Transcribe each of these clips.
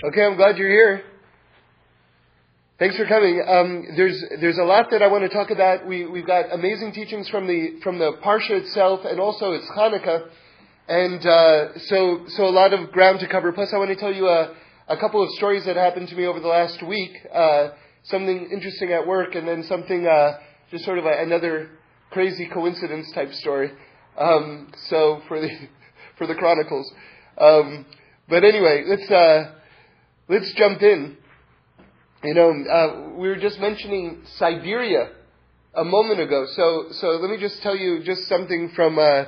Okay, I'm glad you're here. Thanks for coming. Um, there's there's a lot that I want to talk about. We we've got amazing teachings from the from the parsha itself, and also it's Hanukkah, and uh, so so a lot of ground to cover. Plus, I want to tell you a a couple of stories that happened to me over the last week. Uh, something interesting at work, and then something uh, just sort of a, another crazy coincidence type story. Um, so for the for the chronicles. Um, but anyway, let's uh, let's jump in. You know, uh, we were just mentioning Siberia a moment ago. So, so let me just tell you just something from uh,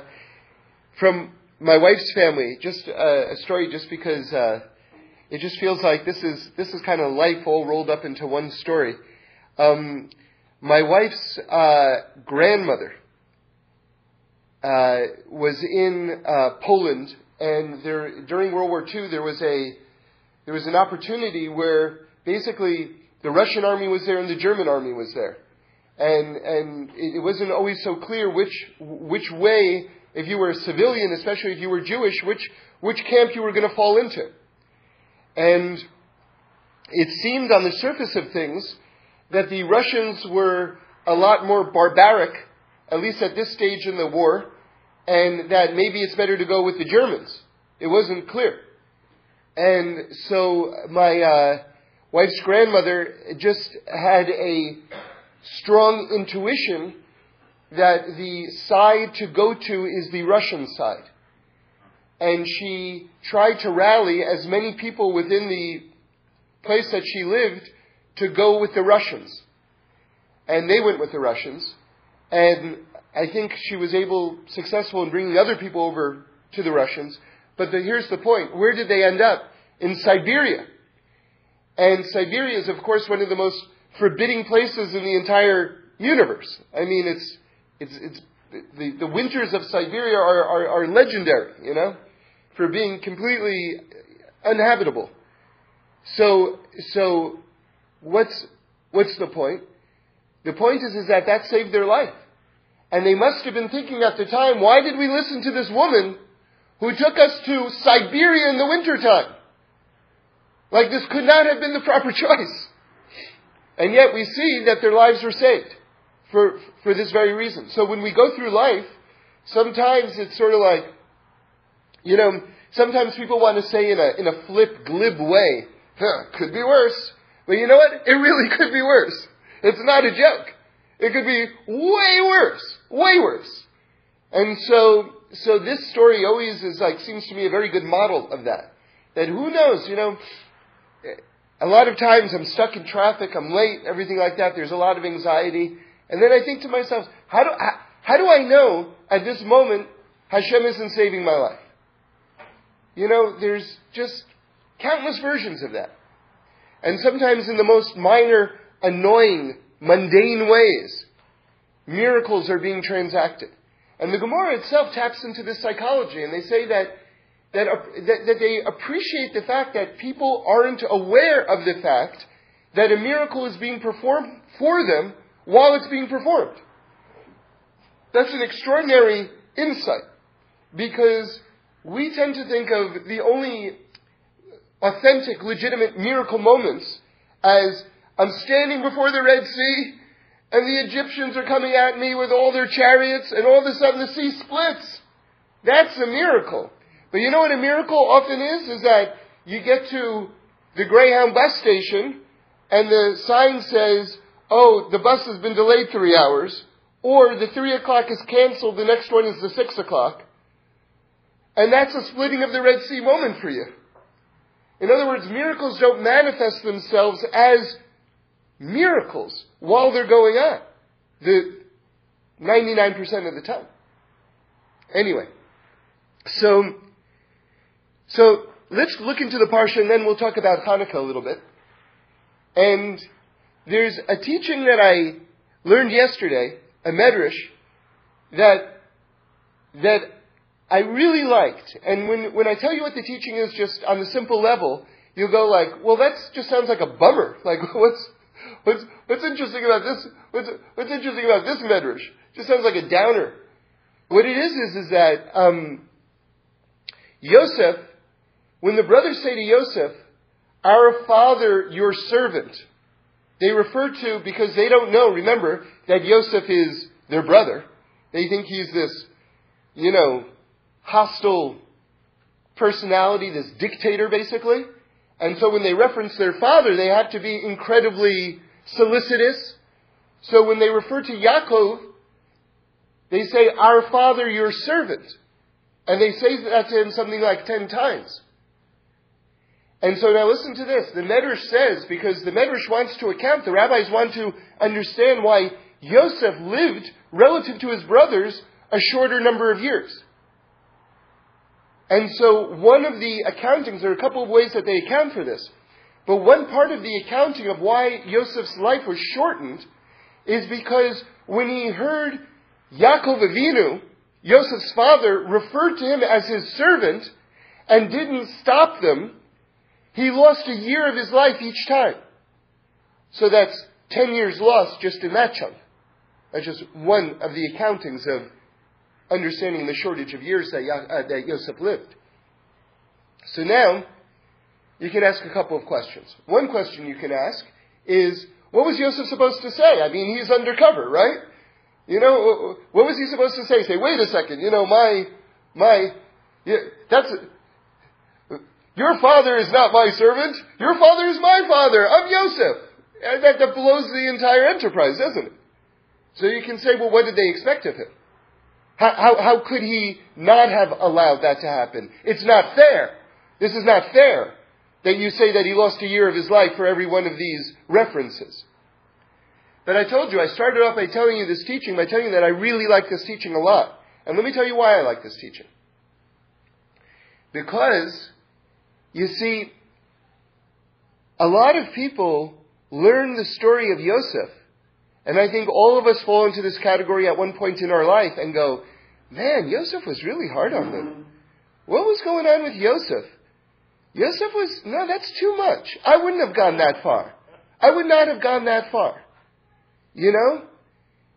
from my wife's family. Just uh, a story, just because uh, it just feels like this is this is kind of life all rolled up into one story. Um, my wife's uh, grandmother uh, was in Poland, and there during World War II there was a there was an opportunity where basically the Russian army was there and the German army was there. And, and it wasn't always so clear which, which way, if you were a civilian, especially if you were Jewish, which, which camp you were going to fall into. And it seemed on the surface of things that the Russians were a lot more barbaric, at least at this stage in the war, and that maybe it's better to go with the Germans. It wasn't clear. And so my uh, wife's grandmother just had a strong intuition that the side to go to is the Russian side. And she tried to rally as many people within the place that she lived to go with the Russians. And they went with the Russians. And I think she was able, successful in bringing other people over to the Russians. But the, here's the point. Where did they end up? In Siberia. And Siberia is, of course, one of the most forbidding places in the entire universe. I mean, it's, it's, it's, the, the winters of Siberia are, are, are legendary, you know, for being completely uninhabitable. So, so, what's, what's the point? The point is, is that that saved their life. And they must have been thinking at the time, why did we listen to this woman who took us to Siberia in the wintertime? Like this could not have been the proper choice. And yet we see that their lives were saved for, for this very reason. So when we go through life, sometimes it's sort of like, you know, sometimes people want to say in a, in a flip, glib way, huh, could be worse. But you know what? It really could be worse. It's not a joke. It could be way worse. Way worse. And so, so this story always is like, seems to me a very good model of that. That who knows, you know, a lot of times I'm stuck in traffic, I'm late, everything like that. There's a lot of anxiety. And then I think to myself, how do, how, how do I know at this moment Hashem isn't saving my life? You know, there's just countless versions of that. And sometimes in the most minor, annoying, mundane ways, miracles are being transacted. And the Gemara itself taps into this psychology, and they say that that, that, that they appreciate the fact that people aren't aware of the fact that a miracle is being performed for them while it's being performed. That's an extraordinary insight because we tend to think of the only authentic, legitimate miracle moments as I'm standing before the Red Sea and the Egyptians are coming at me with all their chariots and all of a sudden the sea splits. That's a miracle. But you know what a miracle often is? Is that you get to the Greyhound bus station and the sign says, oh, the bus has been delayed three hours, or the three o'clock is canceled, the next one is the six o'clock. And that's a splitting of the Red Sea moment for you. In other words, miracles don't manifest themselves as miracles while they're going on. The 99% of the time. Anyway, so so let's look into the parsha and then we'll talk about Hanukkah a little bit. And there's a teaching that I learned yesterday, a medrash, that that I really liked. And when when I tell you what the teaching is, just on the simple level, you'll go like, "Well, that just sounds like a bummer. Like, what's what's what's interesting about this? What's what's interesting about this medrash? It just sounds like a downer." What it is is is that um, Yosef when the brothers say to Yosef, Our father, your servant. They refer to, because they don't know, remember, that Yosef is their brother. They think he's this, you know, hostile personality, this dictator basically. And so when they reference their father, they have to be incredibly solicitous. So when they refer to Yaakov, they say, Our father, your servant. And they say that to him something like ten times. And so now listen to this. The Medrash says, because the Medrash wants to account, the rabbis want to understand why Yosef lived, relative to his brothers, a shorter number of years. And so one of the accountings, there are a couple of ways that they account for this. But one part of the accounting of why Yosef's life was shortened is because when he heard Yaakov Avinu, Yosef's father, referred to him as his servant and didn't stop them he lost a year of his life each time. So that's 10 years lost just in that chunk. That's just one of the accountings of understanding the shortage of years that, uh, that Yosef lived. So now, you can ask a couple of questions. One question you can ask is, what was Yosef supposed to say? I mean, he's undercover, right? You know, what was he supposed to say? Say, wait a second, you know, my, my, that's, your father is not my servant. Your father is my father. I'm Yosef. And that, that blows the entire enterprise, doesn't it? So you can say, well, what did they expect of him? How, how, how could he not have allowed that to happen? It's not fair. This is not fair that you say that he lost a year of his life for every one of these references. But I told you, I started off by telling you this teaching, by telling you that I really like this teaching a lot. And let me tell you why I like this teaching. Because you see, a lot of people learn the story of Yosef, and I think all of us fall into this category at one point in our life and go, man, Yosef was really hard on them. What was going on with Yosef? Yosef was, no, that's too much. I wouldn't have gone that far. I would not have gone that far. You know?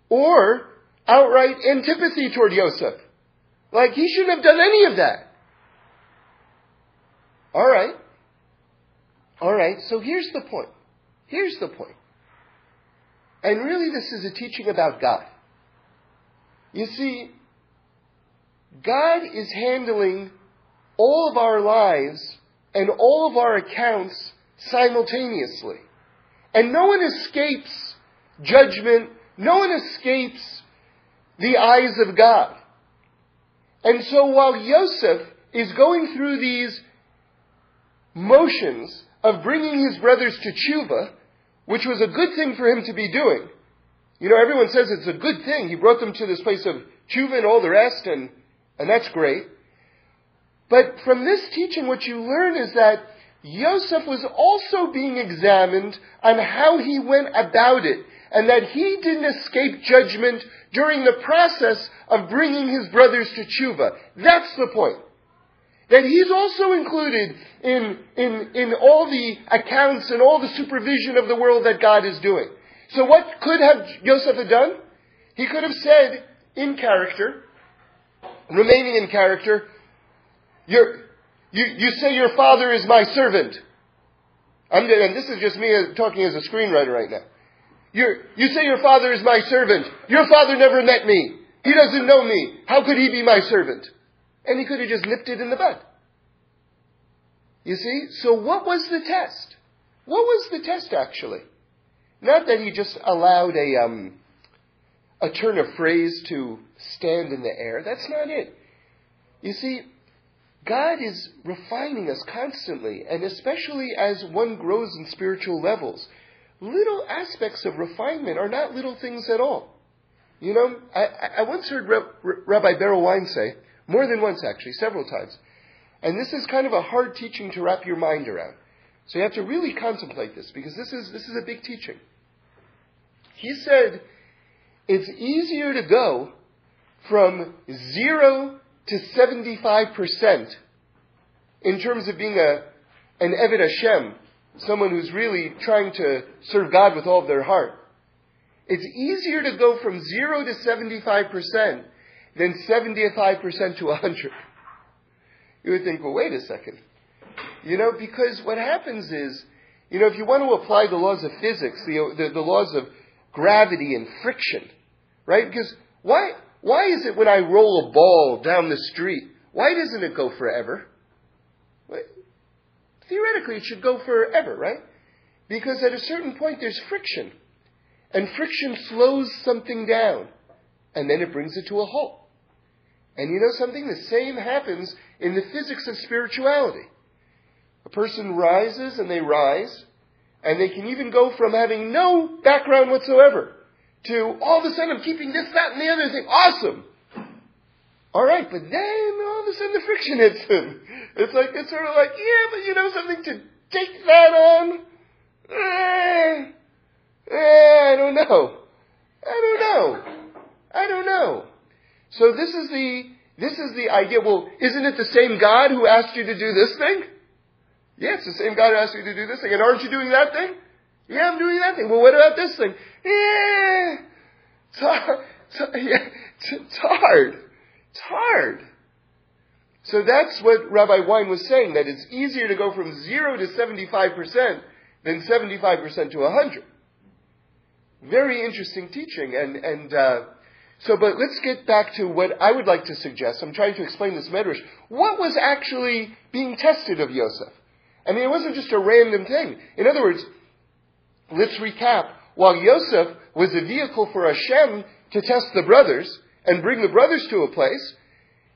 Or outright antipathy toward Yosef. Like he shouldn't have done any of that. All right. All right. So here's the point. Here's the point. And really, this is a teaching about God. You see, God is handling all of our lives and all of our accounts simultaneously. And no one escapes judgment. No one escapes the eyes of God. And so while Yosef is going through these motions of bringing his brothers to tshuva, which was a good thing for him to be doing. You know, everyone says it's a good thing. He brought them to this place of tshuva and all the rest, and, and that's great. But from this teaching, what you learn is that Yosef was also being examined on how he went about it, and that he didn't escape judgment during the process of bringing his brothers to tshuva. That's the point that he's also included in, in, in all the accounts and all the supervision of the world that God is doing. So what could have Joseph have done? He could have said, in character, remaining in character, you you, say your father is my servant. I'm, and this is just me talking as a screenwriter right now. you you say your father is my servant. Your father never met me. He doesn't know me. How could he be my servant? And he could have just nipped it in the bud. You see? So what was the test? What was the test actually? Not that he just allowed a, um, a turn of phrase to stand in the air. That's not it. You see, God is refining us constantly, and especially as one grows in spiritual levels. Little aspects of refinement are not little things at all. You know, I, I once heard Rabbi Berel Wein say, more than once, actually, several times. And this is kind of a hard teaching to wrap your mind around. So you have to really contemplate this because this is, this is a big teaching. He said it's easier to go from zero to 75% in terms of being a, an Eved Hashem, someone who's really trying to serve God with all of their heart. It's easier to go from zero to 75% than 75% to 100. You would think, well, wait a second. You know, because what happens is, you know, if you want to apply the laws of physics, the, the, the laws of gravity and friction, right? Because why, why is it when I roll a ball down the street, why doesn't it go forever? Theoretically, it should go forever, right? Because at a certain point, there's friction. And friction slows something down. And then it brings it to a halt. And you know something? The same happens in the physics of spirituality. A person rises and they rise, and they can even go from having no background whatsoever to all of a sudden I'm keeping this, that, and the other thing. Awesome! All right, but then all of a sudden the friction hits him. It's like, it's sort of like, yeah, but you know something to take that on? Eh, eh, I don't know. I don't know. I don't know. So this is the, this is the idea. Well, isn't it the same God who asked you to do this thing? Yeah, it's the same God who asked you to do this thing. And aren't you doing that thing? Yeah, I'm doing that thing. Well, what about this thing? Yeah. It's hard. it's hard. It's hard. So that's what Rabbi Wein was saying, that it's easier to go from 0 to 75% than 75% to 100. Very interesting teaching. And, and uh, so, but let's get back to what I would like to suggest. I'm trying to explain this medrash. What was actually being tested of Yosef? I mean, it wasn't just a random thing. In other words, let's recap. While Yosef was a vehicle for Hashem to test the brothers and bring the brothers to a place,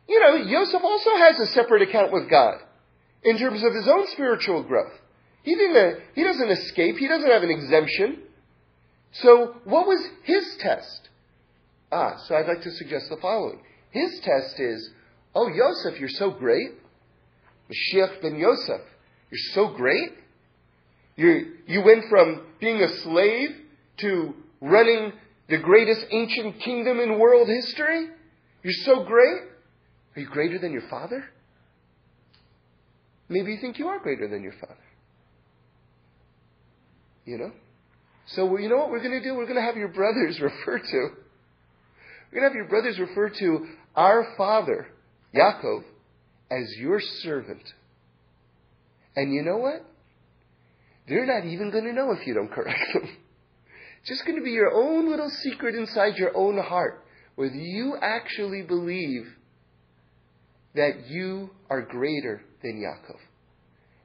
you know, Yosef also has a separate account with God in terms of his own spiritual growth. He didn't, he doesn't escape. He doesn't have an exemption. So what was his test? Ah, so I'd like to suggest the following. His test is, oh, Yosef, you're so great. Mashiach ben Yosef, you're so great. You, you went from being a slave to running the greatest ancient kingdom in world history. You're so great. Are you greater than your father? Maybe you think you are greater than your father. You know? So, you know what we're going to do? We're going to have your brothers refer to we're going to have your brothers refer to our father, Yaakov, as your servant. And you know what? They're not even going to know if you don't correct them. It's just going to be your own little secret inside your own heart, whether you actually believe that you are greater than Yaakov.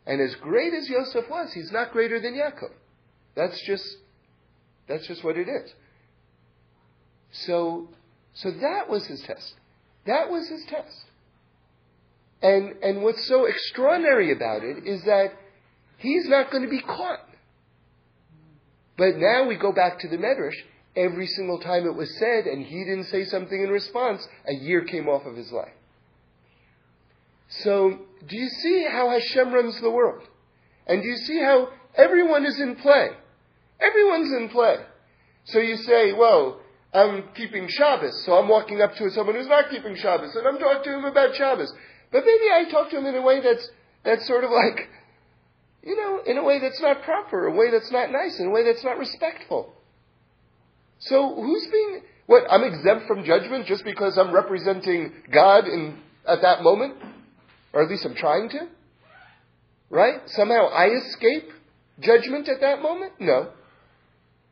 And as great as Yosef was, he's not greater than Yaakov. That's just, that's just what it is. So so that was his test. That was his test. And, and what's so extraordinary about it is that he's not going to be caught. But now we go back to the Medrash. Every single time it was said and he didn't say something in response, a year came off of his life. So, do you see how Hashem runs the world? And do you see how everyone is in play? Everyone's in play. So you say, well, I'm keeping Shabbos, so I'm walking up to someone who's not keeping Shabbos, and I'm talking to him about Shabbos. But maybe I talk to him in a way that's that's sort of like, you know, in a way that's not proper, a way that's not nice, in a way that's not respectful. So who's being what? I'm exempt from judgment just because I'm representing God in at that moment, or at least I'm trying to. Right? Somehow I escape judgment at that moment? No.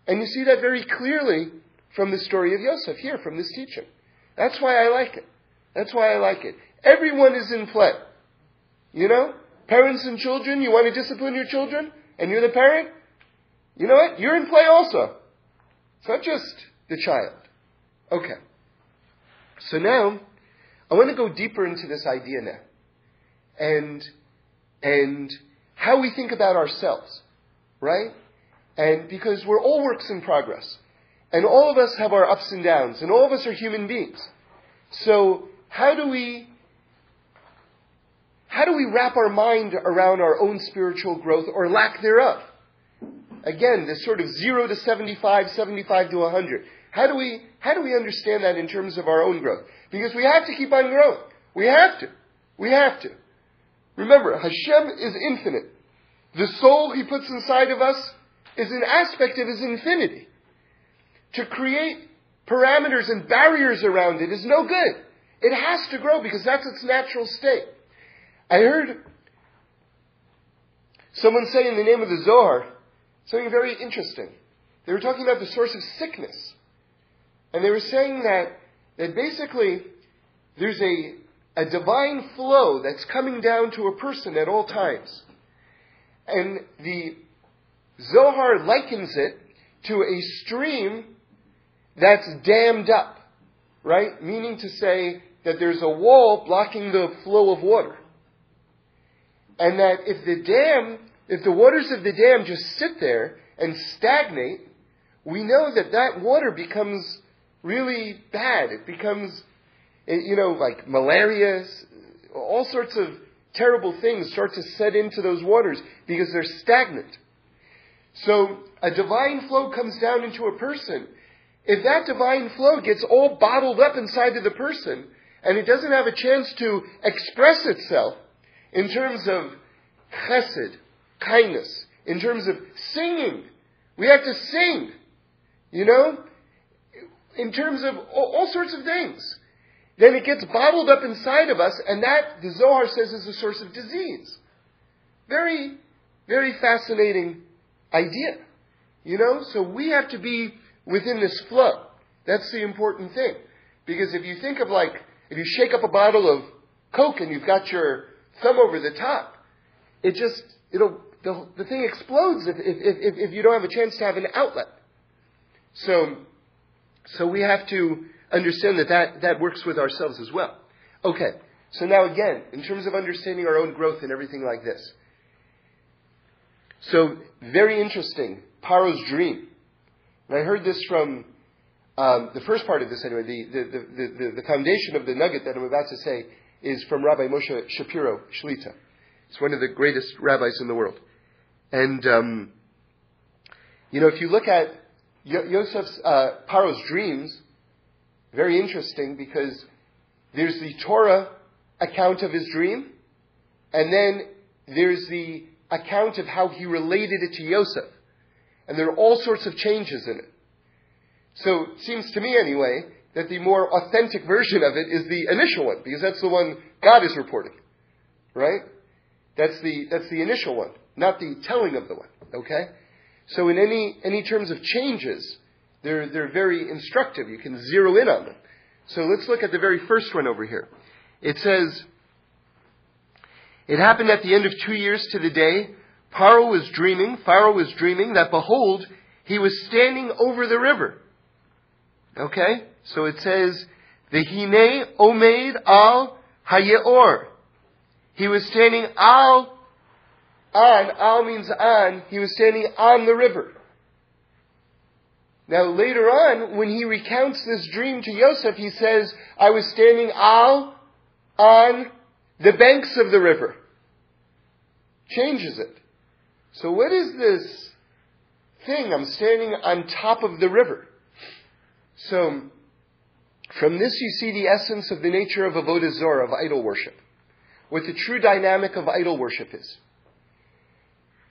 And you see that very clearly from the story of Yosef here, from this teaching. That's why I like it. That's why I like it. Everyone is in play. You know? Parents and children, you want to discipline your children, and you're the parent? You know what? You're in play also. It's not just the child. Okay. So now, I want to go deeper into this idea now. And, and how we think about ourselves. Right? And because we're all works in progress. And all of us have our ups and downs, and all of us are human beings. So how do we how do we wrap our mind around our own spiritual growth or lack thereof? Again, this sort of 0 to 75, 75 to 100. How do we how do we understand that in terms of our own growth? Because we have to keep on growing. We have to. We have to. Remember, Hashem is infinite. The soul he puts inside of us is an aspect of his infinity to create parameters and barriers around it is no good. It has to grow because that's its natural state. I heard someone say in the name of the Zohar something very interesting. They were talking about the source of sickness. And they were saying that, that basically there's a, a divine flow that's coming down to a person at all times. And the Zohar likens it to a stream that's dammed up, right? Meaning to say that there's a wall blocking the flow of water. And that if the dam, if the waters of the dam just sit there and stagnate, we know that that water becomes really bad. It becomes, eh, you know, like malaria, all sorts of terrible things start to set into those waters because they're stagnant. So a divine flow comes down into a person. If that divine flow gets all bottled up inside of the person and it doesn't have a chance to express itself in terms of chesed, kindness, in terms of singing, we have to sing, you know, in terms of all, all sorts of things. Then it gets bottled up inside of us, and that, the Zohar says, is a source of disease. Very, very fascinating idea. You know? So we have to be within this flow. That's the important thing. Because if you think of like, if you shake up a bottle of Coke and you've got your thumb over the top, it just, it'll, the, the thing explodes if, if, if, if you don't have a chance to have an outlet. So, so we have to understand that, that that works with ourselves as well. Okay. So now again, in terms of understanding our own growth and everything like this, so, very interesting. Paro's dream. And I heard this from um, the first part of this, anyway. The, the, the, the, foundation of the nugget that I'm about to say is from Rabbi Moshe Shapiro Shlita. He's one of the greatest rabbis in the world. And, um, you know, if you look at Yosef's, uh, Paro's dreams, very interesting because there's the Torah account of his dream, and then there's the account of how he related it to Yosef. And there are all sorts of changes in it. So it seems to me anyway that the more authentic version of it is the initial one, because that's the one God is reporting. Right? That's the, that's the initial one, not the telling of the one. Okay? So in any, any terms of changes, they're, they're very instructive. You can zero in on them. So let's look at the very first one over here. It says, it happened at the end of two years to the day. Paro was dreaming, Pharaoh was dreaming that behold, he was standing over the river. Okay? So it says, Vehine omed al hayeor. He was standing al, on, al means on, he was standing on the river. Now later on, when he recounts this dream to Yosef, he says, I was standing al, on the banks of the river changes it. So what is this thing? I'm standing on top of the river. So from this you see the essence of the nature of avodah zorah, of idol worship. What the true dynamic of idol worship is.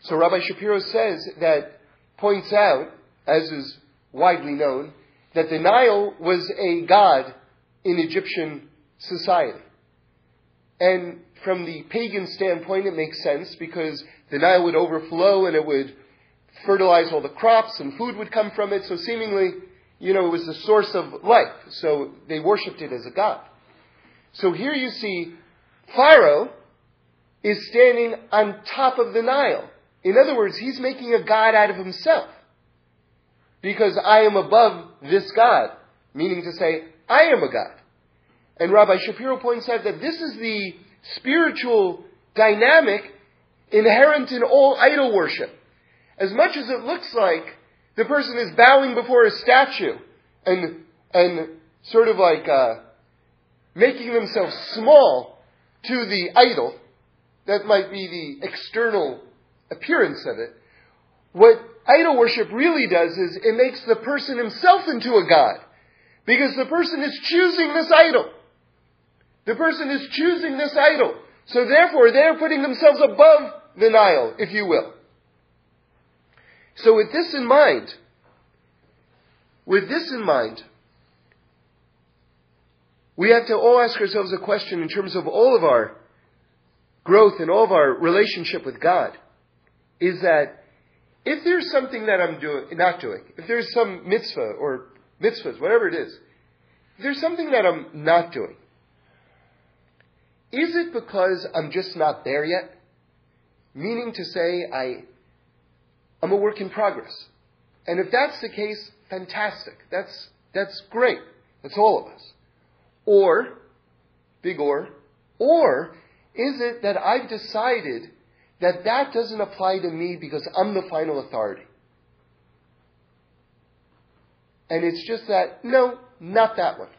So Rabbi Shapiro says that, points out, as is widely known, that the Nile was a god in Egyptian society. And from the pagan standpoint, it makes sense because the Nile would overflow and it would fertilize all the crops and food would come from it. So seemingly, you know, it was the source of life. So they worshipped it as a god. So here you see Pharaoh is standing on top of the Nile. In other words, he's making a god out of himself. Because I am above this God. Meaning to say, I am a God. And Rabbi Shapiro points out that this is the spiritual dynamic inherent in all idol worship. As much as it looks like the person is bowing before a statue and, and sort of like uh, making themselves small to the idol, that might be the external appearance of it. What idol worship really does is it makes the person himself into a god. Because the person is choosing this idol. The person is choosing this idol. So therefore, they're putting themselves above the Nile, if you will. So with this in mind, with this in mind, we have to all ask ourselves a question in terms of all of our growth and all of our relationship with God. is that if there's something that I'm doing, not doing, if there's some mitzvah or mitzvahs, whatever it is, if there's something that I'm not doing, is it because I'm just not there yet? Meaning to say, I, I'm a work in progress. And if that's the case, fantastic. That's, that's great. That's all of us. Or, big or, or is it that I've decided that that doesn't apply to me because I'm the final authority? And it's just that, no, not that one.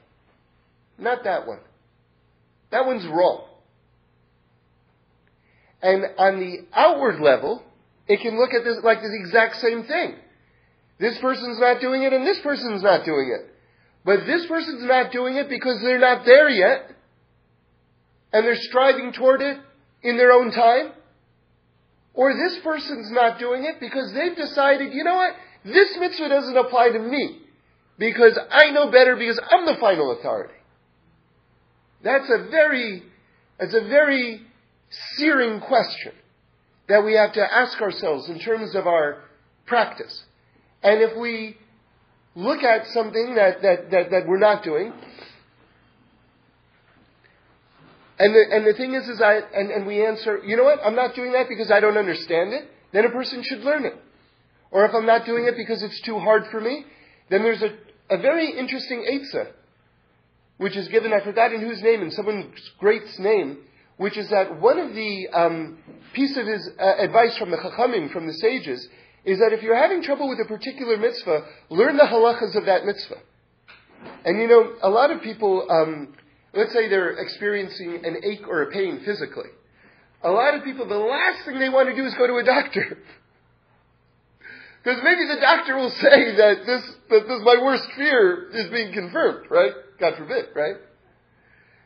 Not that one. That one's wrong. And on the outward level, it can look at this like the exact same thing. This person's not doing it and this person's not doing it. But this person's not doing it because they're not there yet. And they're striving toward it in their own time. Or this person's not doing it because they've decided, you know what? This mitzvah doesn't apply to me. Because I know better because I'm the final authority. That's a very, that's a very searing question that we have to ask ourselves in terms of our practice. And if we look at something that, that, that, that we're not doing, and the, and the thing is, is I, and, and we answer, you know what, I'm not doing that because I don't understand it, then a person should learn it. Or if I'm not doing it because it's too hard for me, then there's a, a very interesting Eitzah, which is given, I've forgotten whose name, in someone's great's name, which is that one of the um, of his uh, advice from the Chachamim, from the sages, is that if you're having trouble with a particular mitzvah, learn the halachas of that mitzvah. And you know, a lot of people, um, let's say they're experiencing an ache or a pain physically. A lot of people, the last thing they want to do is go to a doctor. Because maybe the doctor will say that this, that this, my worst fear is being confirmed, right? God forbid, right?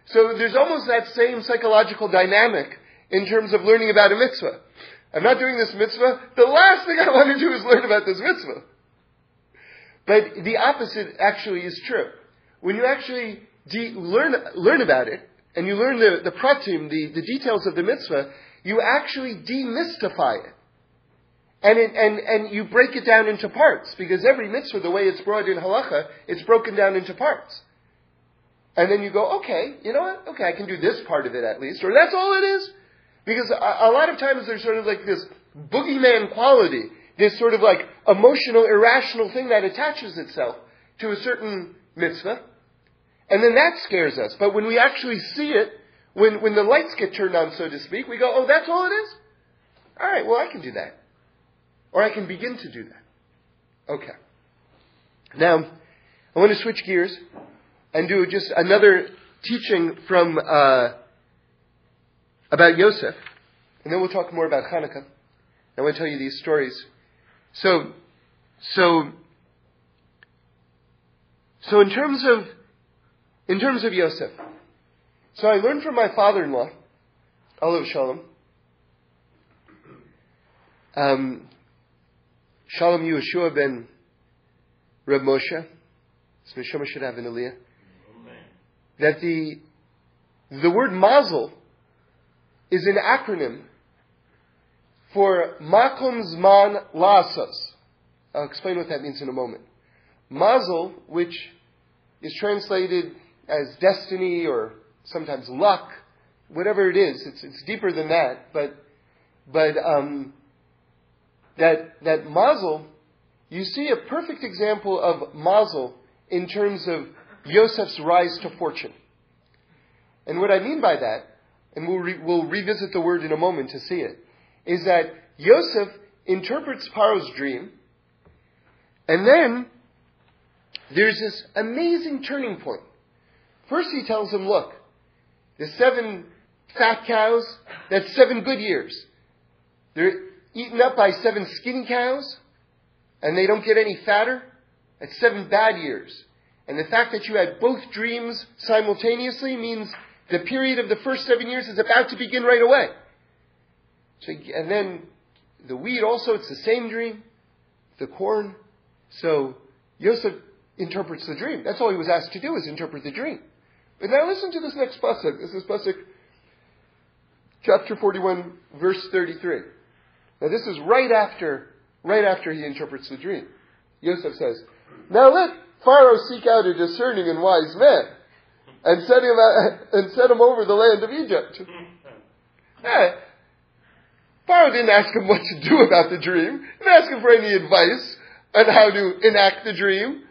So there's almost that same psychological dynamic in terms of learning about a mitzvah. I'm not doing this mitzvah. The last thing I want to do is learn about this mitzvah. But the opposite actually is true. When you actually de- learn, learn about it, and you learn the, the pratim, the, the details of the mitzvah, you actually demystify it. And, it, and, and you break it down into parts, because every mitzvah, the way it's brought in halacha, it's broken down into parts. And then you go, okay, you know what? Okay, I can do this part of it at least, or that's all it is. Because a, a lot of times there's sort of like this boogeyman quality, this sort of like emotional, irrational thing that attaches itself to a certain mitzvah. And then that scares us. But when we actually see it, when, when the lights get turned on, so to speak, we go, oh, that's all it is? All right, well, I can do that. Or I can begin to do that. Okay. Now, I want to switch gears and do just another teaching from uh, about Yosef, and then we'll talk more about Hanukkah. I want to tell you these stories. So, so, so in terms of, in terms of Yosef, so I learned from my father-in-law, Olav Shalom, um, Shalom Yeshua ben Reb Moshe, so Neshama should have an aliyah, that the, the word mazel is an acronym for Makom Zman Lasas. I'll explain what that means in a moment. Mazel, which is translated as destiny or sometimes luck, whatever it is, it's, it's deeper than that, but, but um, that, that mazel, you see a perfect example of mazel in terms of Yosef's rise to fortune. And what I mean by that and we'll, re- we'll revisit the word in a moment to see it, is that Yosef interprets Paro's dream, and then there's this amazing turning point. First, he tells him, look, the seven fat cows, that's seven good years. They're eaten up by seven skinny cows, and they don't get any fatter. That's seven bad years. And the fact that you had both dreams simultaneously means the period of the first seven years is about to begin right away. So, and then the wheat also, it's the same dream. The corn. So Yosef interprets the dream. That's all he was asked to do is interpret the dream. But now listen to this next pasuk. This is pasuk chapter 41, verse 33. Now this is right after, right after he interprets the dream. Yosef says, now let Pharaoh seek out a discerning and wise man and set him, out, and set him over the land of Egypt. Eh, Pharaoh didn't ask him what to do about the dream. He didn't ask him for any advice on how to enact the dream.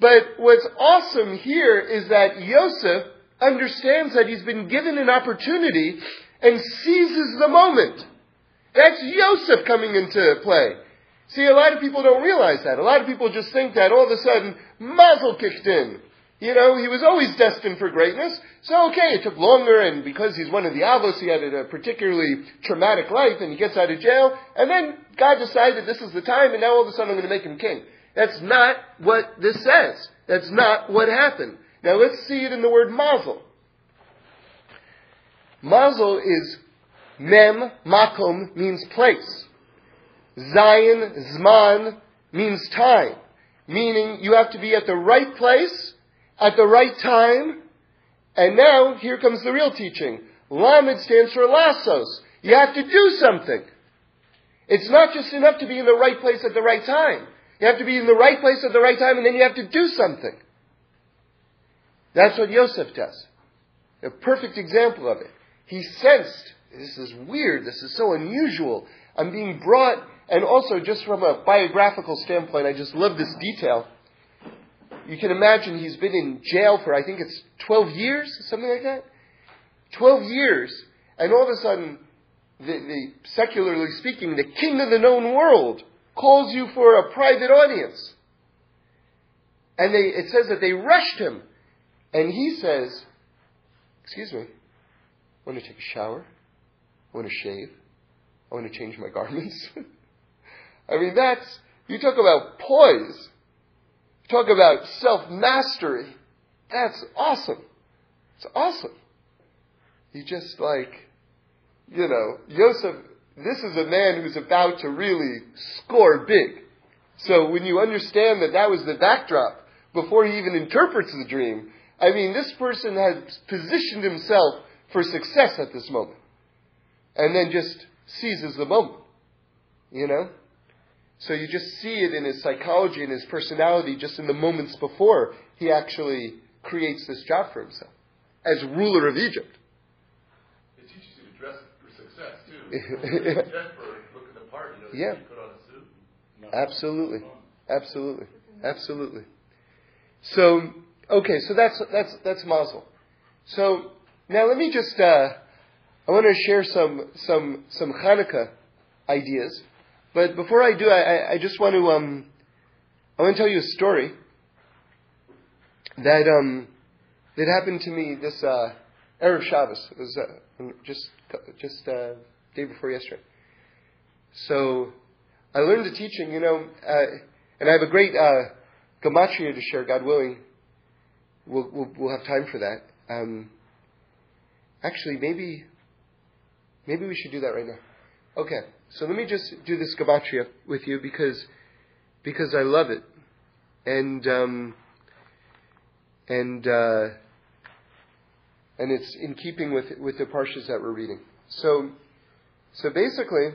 But what's awesome here is that Yosef understands that he's been given an opportunity and seizes the moment. That's Yosef coming into play. See, a lot of people don't realize that. A lot of people just think that all of a sudden Mazel kicked in. You know, he was always destined for greatness. So okay, it took longer, and because he's one of the Avos, he had a particularly traumatic life, and he gets out of jail, and then God decided this is the time, and now all of a sudden I'm going to make him king. That's not what this says. That's not what happened. Now let's see it in the word mazel. Mazel is mem, makom means place. Zayin, zman means time. Meaning you have to be at the right place, at the right time. And now, here comes the real teaching. Lamed stands for lassos. You have to do something. It's not just enough to be in the right place at the right time. You have to be in the right place at the right time and then you have to do something. That's what Yosef does. A perfect example of it. He sensed, this is weird, this is so unusual. I'm being brought, and also just from a biographical standpoint, I just love this detail. You can imagine he's been in jail for, I think it's 12 years, something like that. 12 years, and all of a sudden, the, the, secularly speaking, the king of the known world calls you for a private audience. And they, it says that they rushed him. And he says, Excuse me, I want to take a shower. I want to shave. I want to change my garments. I mean, that's, you talk about poise. Talk about self mastery. That's awesome. It's awesome. He just like, you know, Yosef, this is a man who's about to really score big. So when you understand that that was the backdrop before he even interprets the dream, I mean, this person has positioned himself for success at this moment. And then just seizes the moment. You know? So you just see it in his psychology and his personality just in the moments before he actually creates this job for himself as ruler of Egypt. It teaches you to dress for success too. looking the part, you know, yeah. you put on a suit. No. Absolutely. Absolutely. Absolutely. So okay, so that's that's that's Mazel. So now let me just uh, I want to share some some some Hanukkah ideas but before I do, I, I just want to um, I want to tell you a story that um, that happened to me this uh, erev Shabbos. It was uh, just just uh, day before yesterday. So I learned the teaching, you know, uh, and I have a great uh, gematria to share, God willing. We'll, we'll, we'll have time for that. Um, actually, maybe maybe we should do that right now. Okay. So let me just do this gematria with you because because I love it, and um, and uh, and it's in keeping with with the parshas that we're reading. So so basically,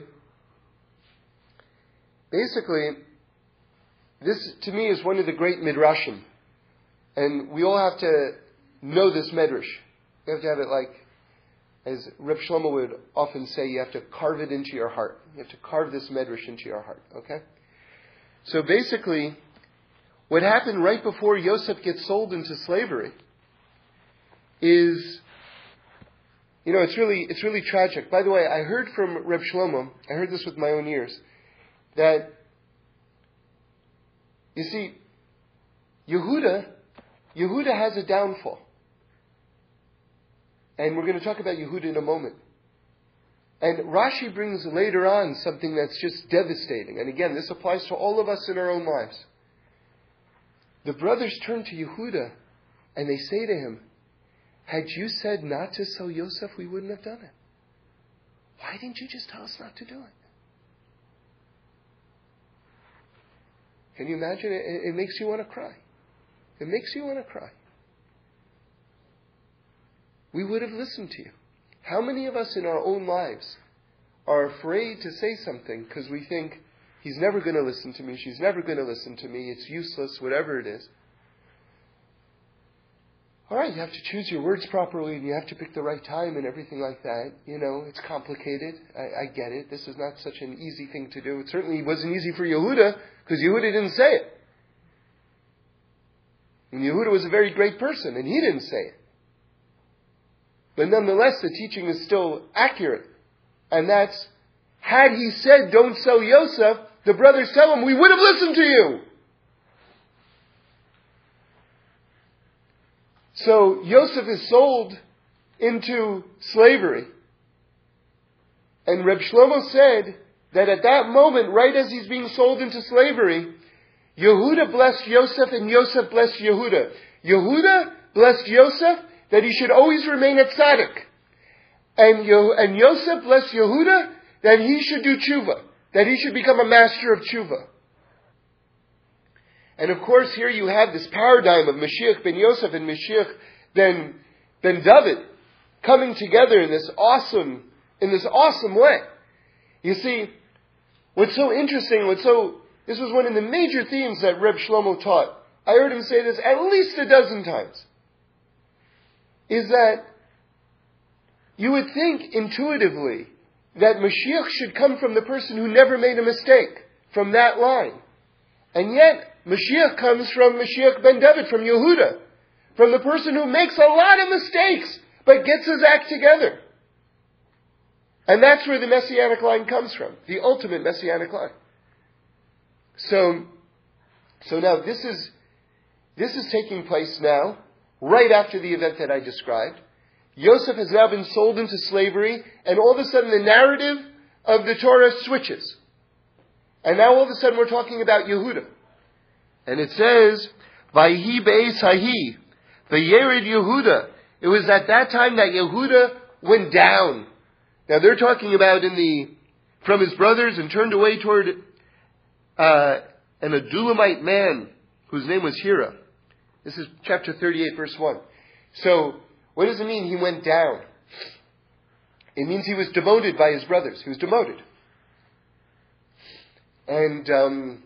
basically, this to me is one of the great midrashim, and we all have to know this medrash. We have to have it like as Reb Shlomo would often say, you have to carve it into your heart. You have to carve this medrash into your heart. Okay? So basically, what happened right before Yosef gets sold into slavery is, you know, it's really, it's really tragic. By the way, I heard from Reb Shlomo, I heard this with my own ears, that, you see, Yehuda, Yehuda has a downfall. And we're going to talk about Yehuda in a moment. And Rashi brings later on something that's just devastating. And again, this applies to all of us in our own lives. The brothers turn to Yehuda and they say to him, Had you said not to sell Yosef, we wouldn't have done it. Why didn't you just tell us not to do it? Can you imagine? It, it makes you want to cry. It makes you want to cry we would have listened to you. How many of us in our own lives are afraid to say something because we think he's never going to listen to me, she's never going to listen to me, it's useless, whatever it is. All right, you have to choose your words properly and you have to pick the right time and everything like that. You know, it's complicated. I, I get it. This is not such an easy thing to do. It certainly wasn't easy for Yehuda because Yehuda didn't say it. And Yehuda was a very great person and he didn't say it. But nonetheless, the teaching is still accurate. And that's, had he said, don't sell Yosef, the brothers tell him, we would have listened to you. So Yosef is sold into slavery. And Reb Shlomo said that at that moment, right as he's being sold into slavery, Yehuda blessed Yosef and Yosef blessed Yehuda. Yehuda blessed Yosef that he should always remain at tzaddik. And, Yo- and Yosef blessed Yehuda that he should do tshuva, that he should become a master of tshuva. And of course, here you have this paradigm of Mashiach ben Yosef and Mashiach ben, ben David coming together in this awesome, in this awesome way. You see, what's so interesting, what's so, this was one of the major themes that Reb Shlomo taught. I heard him say this at least a dozen times. Is that you would think intuitively that Mashiach should come from the person who never made a mistake, from that line. And yet, Mashiach comes from Mashiach ben David, from Yehuda, from the person who makes a lot of mistakes, but gets his act together. And that's where the messianic line comes from, the ultimate messianic line. So, so now this is, this is taking place now, right after the event that I described. Yosef has now been sold into slavery, and all of a sudden the narrative of the Torah switches. And now all of a sudden we're talking about Yehuda. And it says, Vayhi be'ez hahi, Vayerid Yehuda. It was at that time that Yehuda went down. Now they're talking about in the, from his brothers and turned away toward uh, an Adullamite man whose name was Hira. This is chapter 38 verse 1. So, what does it mean he went down? It means he was demoted by his brothers. He was demoted. And, um,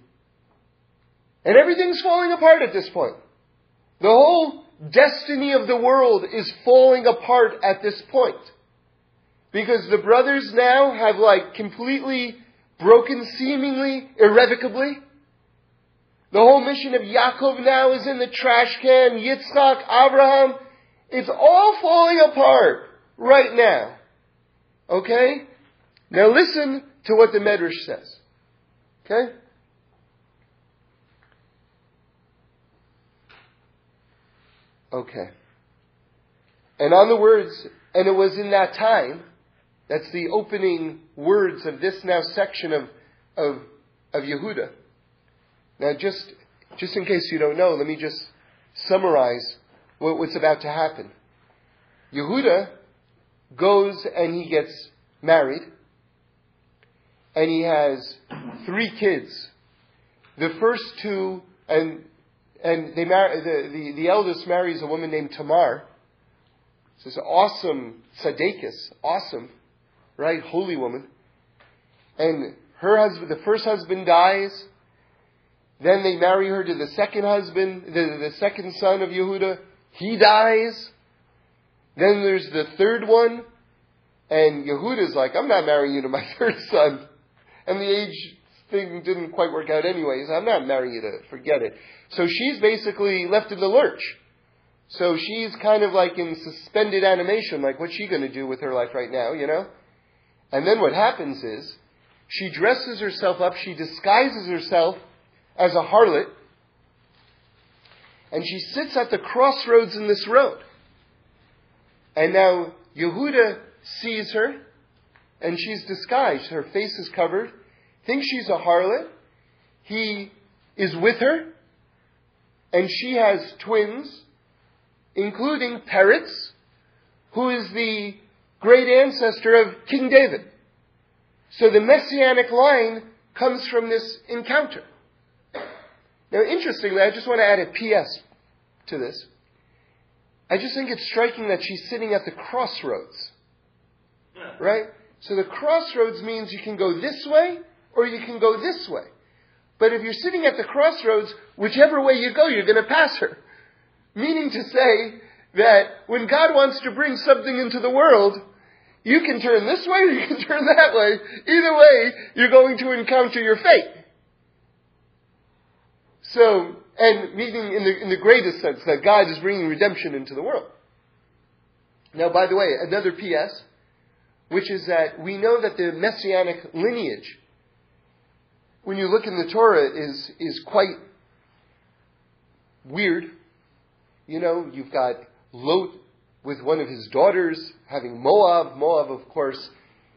and everything's falling apart at this point. The whole destiny of the world is falling apart at this point. Because the brothers now have like completely broken seemingly irrevocably. The whole mission of Yaakov now is in the trash can. Yitzchak, Abraham, it's all falling apart right now. Okay? Now listen to what the Medrash says. Okay? Okay. And on the words, and it was in that time, that's the opening words of this now section of, of, of Yehuda. Now just, just in case you don't know, let me just summarize what, what's about to happen. Yehuda goes and he gets married, and he has three kids. The first two, and and they marry, the, the, the eldest marries a woman named Tamar. This awesome tzaddikus, awesome, right, holy woman. And her husband, the first husband dies. Then they marry her to the second husband, the, the second son of Yehuda. He dies. Then there's the third one. And Yehuda's like, I'm not marrying you to my third son. And the age thing didn't quite work out anyways. I'm not marrying you to, forget it. So she's basically left in the lurch. So she's kind of like in suspended animation, like what's she going to do with her life right now, you know? And then what happens is, she dresses herself up, she disguises herself as a harlot, and she sits at the crossroads in this road. And now Yehuda sees her, and she's disguised. Her face is covered, thinks she's a harlot. He is with her, and she has twins, including Peretz, who is the great ancestor of King David. So the messianic line comes from this encounter. Now, interestingly, I just want to add a PS to this. I just think it's striking that she's sitting at the crossroads. Right? So the crossroads means you can go this way or you can go this way. But if you're sitting at the crossroads, whichever way you go, you're going to pass her. Meaning to say that when God wants to bring something into the world, you can turn this way or you can turn that way. Either way, you're going to encounter your fate. So, and meaning in the, in the greatest sense that God is bringing redemption into the world. Now, by the way, another PS, which is that we know that the messianic lineage, when you look in the Torah, is, is quite weird. You know, you've got Lot with one of his daughters having Moab. Moab, of course,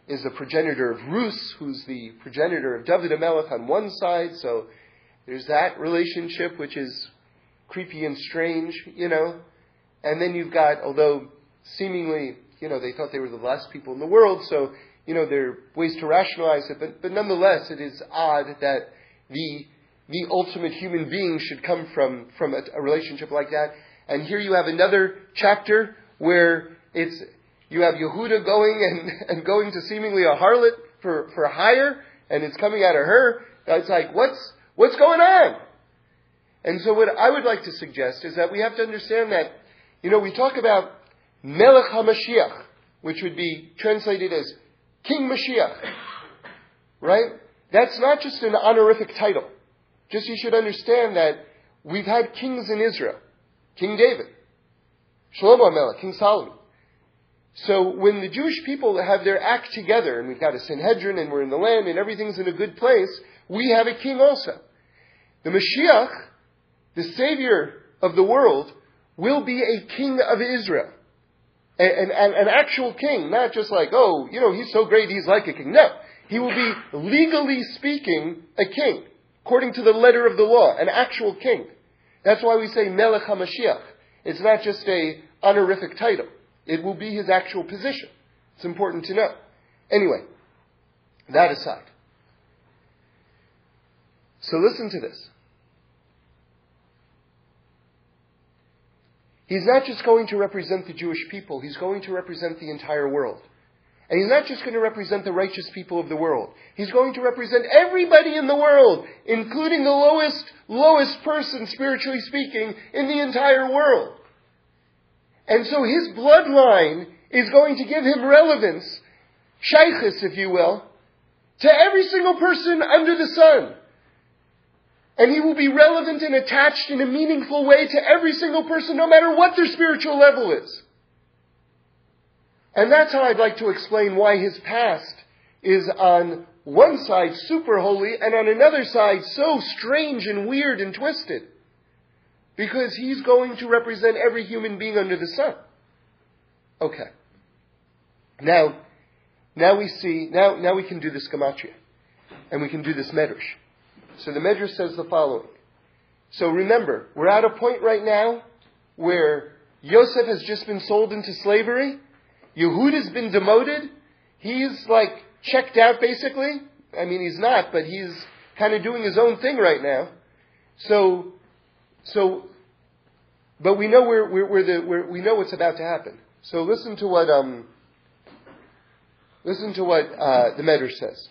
is the progenitor of Rus, who's the progenitor of David HaMelech on one side. So there's that relationship, which is creepy and strange, you know. And then you've got, although seemingly, you know, they thought they were the last people in the world, so, you know, there are ways to rationalize it, but, but nonetheless, it is odd that the, the ultimate human being should come from, from a, a relationship like that. And here you have another chapter where it's, you have Yehuda going and, and going to seemingly a harlot for, for hire, and it's coming out of her. It's like, what's, what's going on? And so what I would like to suggest is that we have to understand that, you know, we talk about Melech HaMashiach, which would be translated as King Mashiach. Right? That's not just an honorific title. Just you should understand that we've had kings in Israel. King David, Shlomo Melech, King Solomon. So when the Jewish people have their act together, and we've got a Sanhedrin, and we're in the land, and everything's in a good place, we have a king also. The Mashiach, the Savior of the world, will be a king of Israel. An, an, an actual king, not just like, oh, you know, he's so great, he's like a king. No. He will be, legally speaking, a king, according to the letter of the law, an actual king. That's why we say Melech HaMashiach. It's not just a honorific title. It will be his actual position. It's important to know. Anyway, that aside. So listen to this. He's not just going to represent the Jewish people, he's going to represent the entire world. And he's not just going to represent the righteous people of the world. He's going to represent everybody in the world, including the lowest, lowest person, spiritually speaking, in the entire world. And so his bloodline is going to give him relevance, shaychus, if you will, to every single person under the sun. And he will be relevant and attached in a meaningful way to every single person, no matter what their spiritual level is. And that's how I'd like to explain why his past is on one side super holy and on another side so strange and weird and twisted. Because he's going to represent every human being under the sun. Okay. Now, now we see, now, now we can do this gematria. And we can do this medrash. So the medrash says the following. So remember, we're at a point right now where Yosef has just been sold into slavery Yehuda's been demoted. He's like checked out basically. I mean, he's not, but he's kind of doing his own thing right now. So, so, but we know the, we know what's about to happen. So listen to what, um, listen to what, uh, the Medrash says.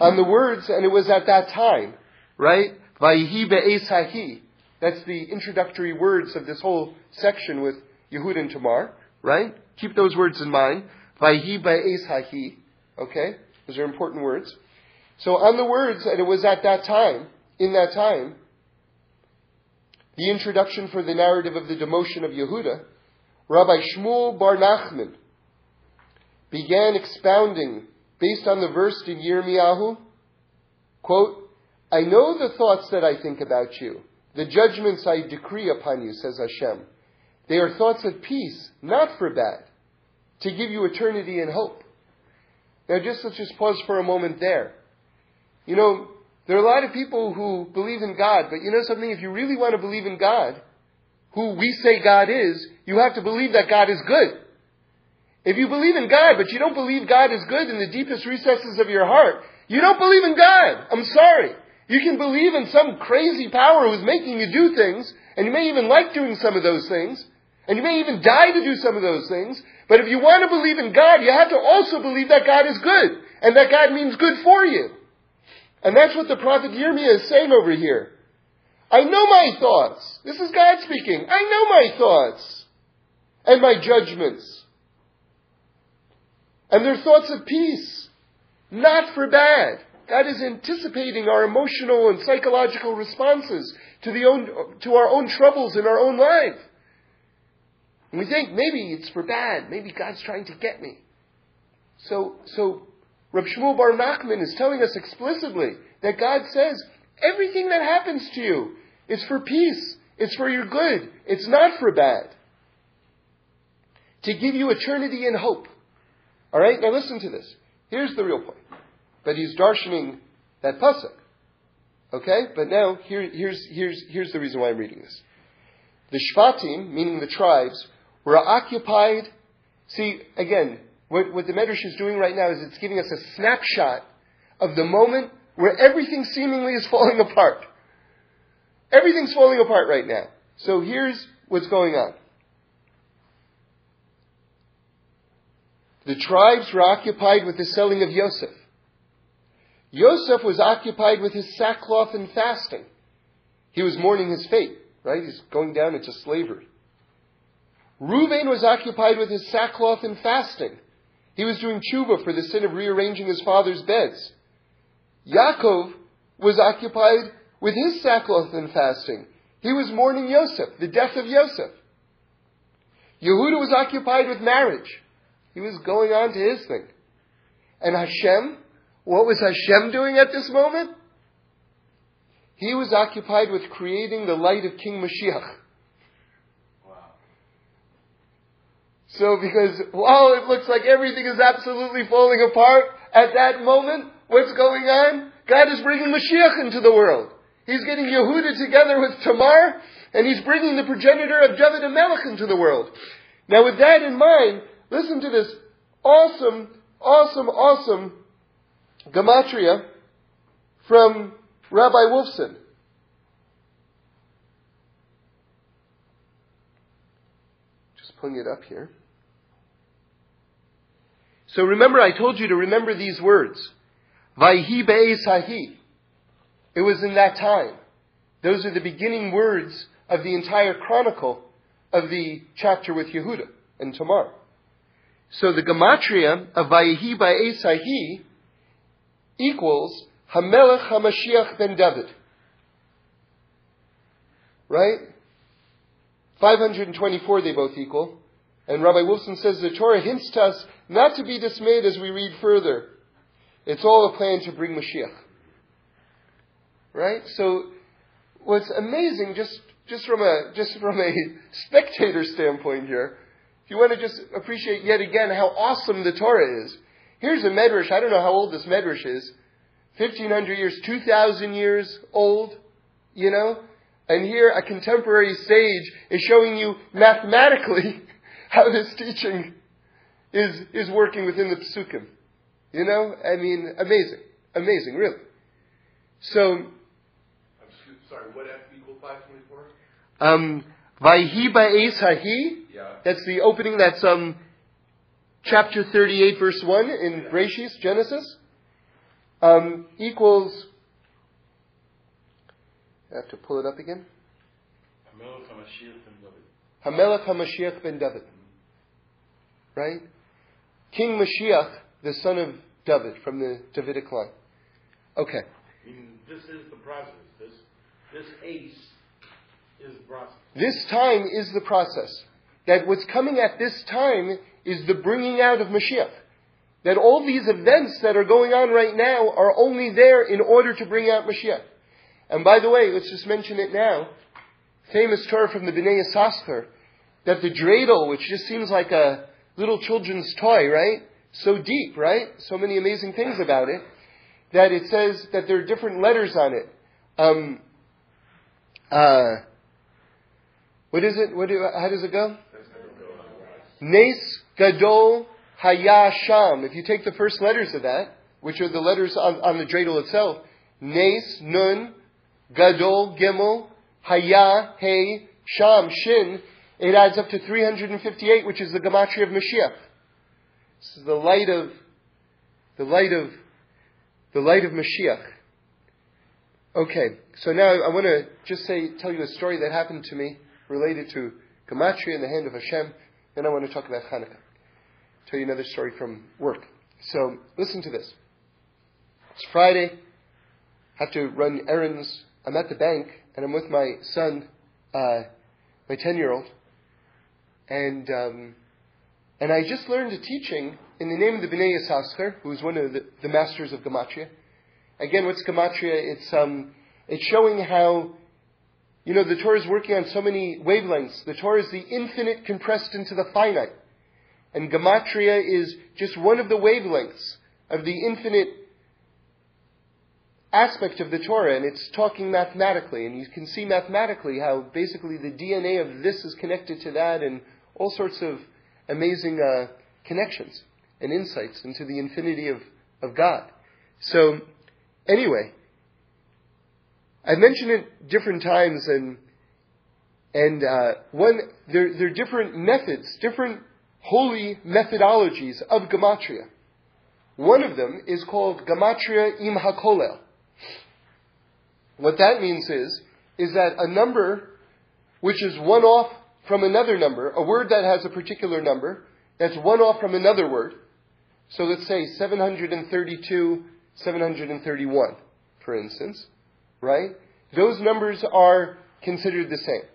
On the words, and it was at that time, right? Vayihi be'esahi. That's the introductory words of this whole section with Yehud and Tamar, right? Keep those words in mind. Vayhi ba'es hahi. Okay? Those are important words. So on the words, and it was at that time, in that time, the introduction for the narrative of the demotion of Yehuda, Rabbi Shmuel Bar Nachman began expounding based on the verse in Yirmiyahu, quote, I know the thoughts that I think about you, the judgments I decree upon you, says Hashem. They are thoughts of peace, not for bad, to give you eternity and hope. Now just let's just pause for a moment there. You know, there are a lot of people who believe in God, but you know something? If you really want to believe in God, who we say God is, you have to believe that God is good. If you believe in God, but you don't believe God is good in the deepest recesses of your heart, you don't believe in God. I'm sorry. You can believe in some crazy power who's making you do things, and you may even like doing some of those things, And you may even die to do some of those things. But if you want to believe in God, you have to also believe that God is good. And that God means good for you. And that's what the prophet Yirmiyah is saying over here. I know my thoughts. This is God speaking. I know my thoughts and my judgments. And they're thoughts of peace, not for bad. God is anticipating our emotional and psychological responses to, the own, to our own troubles in our own life. And we think maybe it's for bad. Maybe God's trying to get me. So, so Reb Shmuel Bar Nachman is telling us explicitly that God says everything that happens to you is for peace. It's for your good. It's not for bad. To give you eternity and hope. All right, now listen to this. Here's the real point. But he's darshaning that pasuk. Okay, but now here, here's here's here's the reason why I'm reading this. The Shvatim, meaning the tribes, were occupied. See, again, what, what the Medrash is doing right now is it's giving us a snapshot of the moment where everything seemingly is falling apart. Everything's falling apart right now. So here's what's going on. The tribes were occupied with the selling of Yosef. Yosef was occupied with his sackcloth and fasting. He was mourning his fate, right? He's going down into slavery. Reuven was occupied with his sackcloth and fasting. He was doing tshuva for the sin of rearranging his father's beds. Yaakov was occupied with his sackcloth and fasting. He was mourning Yosef, the death of Yosef. Yehuda was occupied with marriage. He was going on to his thing. And Hashem, what was Hashem doing at this moment? He was occupied with creating the light of King Mashiach. Wow. So because while it looks like everything is absolutely falling apart, at that moment, what's going on? God is bringing Mashiach into the world. He's getting Yehuda together with Tamar, and he's bringing the progenitor of David HaMelech into the world. Now with that in mind, listen to this awesome, awesome, awesome gematria from Rabbi Wolfson. Just pulling it up here. So remember, I told you to remember these words. Vayhi be'esahi. It was in that time. Those are the beginning words of the entire chronicle of the chapter with Yehuda and Tamar. So the gematria of Vayehi Ba'esahi equals Hamelech HaMashiach ben David. Right? 524 they both equal. And Rabbi Wolfson says the Torah hints to us not to be dismayed as we read further. It's all a plan to bring Mashiach. Right? So, what's amazing, just, just from a, just from a spectator standpoint here, if you want to just appreciate yet again how awesome the Torah is, here's a medrash. I don't know how old this medrash is. 1500 years, 2000 years old, you know? And here a contemporary sage is showing you mathematically how this teaching is, is working within the psukim. You know? I mean, amazing. Amazing, really. So. I'm sorry, what F equal 524? Um, Vayhi ba'es hahi. Yeah. That's the opening. That's um, chapter 38, verse 1 in yeah. Genesis. Um, equals. I have to pull it up again. Hamelech HaMashiach ben David. Right? King Mashiach, the son of David, from the Davidic line. Okay. I mean, this is the process. This, this ace is the process. This time is the process. That what's coming at this time is the bringing out of Mashiach. That all these events that are going on right now are only there in order to bring out Mashiach. And by the way, let's just mention it now. Famous Torah from the Bnei Yissaschar, that the dreidel, which just seems like a little children's toy, right? So deep, right? So many amazing things about it that it says that there are different letters on it. Um, uh, what is it? What do, how does it go? Nes Gadol Haya Sham. If you take the first letters of that, which are the letters on, on the dreidel itself, Nes, Nun, Gadol, Gimel, Haya, Hey, Sham, Shin, it adds up to 358, which is the gematria of Mashiach. This is the light of, the light of, the light of Mashiach. Okay, so now I want to just say, tell you a story that happened to me related to gematria in the hand of Hashem. Then I want to talk about Hanukkah. Tell you another story from work. So listen to this. It's Friday. I have to run errands. I'm at the bank and I'm with my son, uh, my ten-year-old, and um, and I just learned a teaching in the name of the Bnei Yissaschar, who is one of the, the masters of gematria. Again, what's gematria? It's um, it's showing how you know the Torah is working on so many wavelengths. The Torah is the infinite compressed into the finite, and gematria is just one of the wavelengths of the infinite aspect of the Torah, and it's talking mathematically, and you can see mathematically how basically the DNA of this is connected to that, and all sorts of amazing uh, connections and insights into the infinity of, of God. So, anyway, I've mentioned it different times, and and uh, one there there are different methods, different holy methodologies of gematria. One of them is called gematria im hakolel. What that means is, is that a number which is one off from another number, a word that has a particular number, that's one off from another word. So let's say 732, 731, for instance, right? Those numbers are considered the same.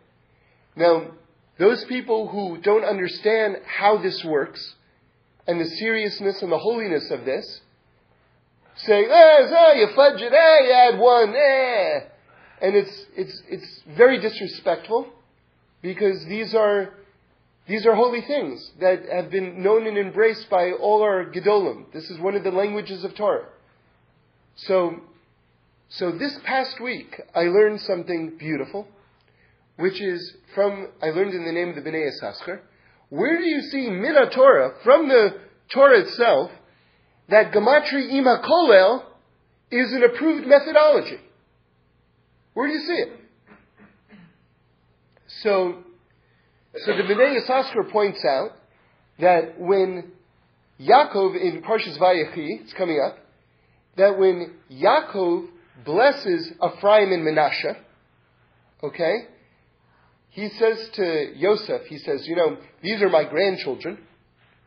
Now, those people who don't understand how this works and the seriousness and the holiness of this, say, eh, so you fudge it, eh, you add one, eh. And it's, it's, it's very disrespectful because these are, these are holy things that have been known and embraced by all our Gedolim. This is one of the languages of Torah. So, so this past week, I learned something beautiful, which is from, I learned in the name of the Bnei Yissaschar. Where do you see Mina Torah, from the Torah itself, that Gematria Im HaKolel is an approved methodology. Where do you see it? So, so the Bnei Yissaschar points out that when Yaakov in Parshas Vayechi, it's coming up, that when Yaakov blesses Ephraim and Menashe, okay, he says to Yosef, he says, you know, these are my grandchildren,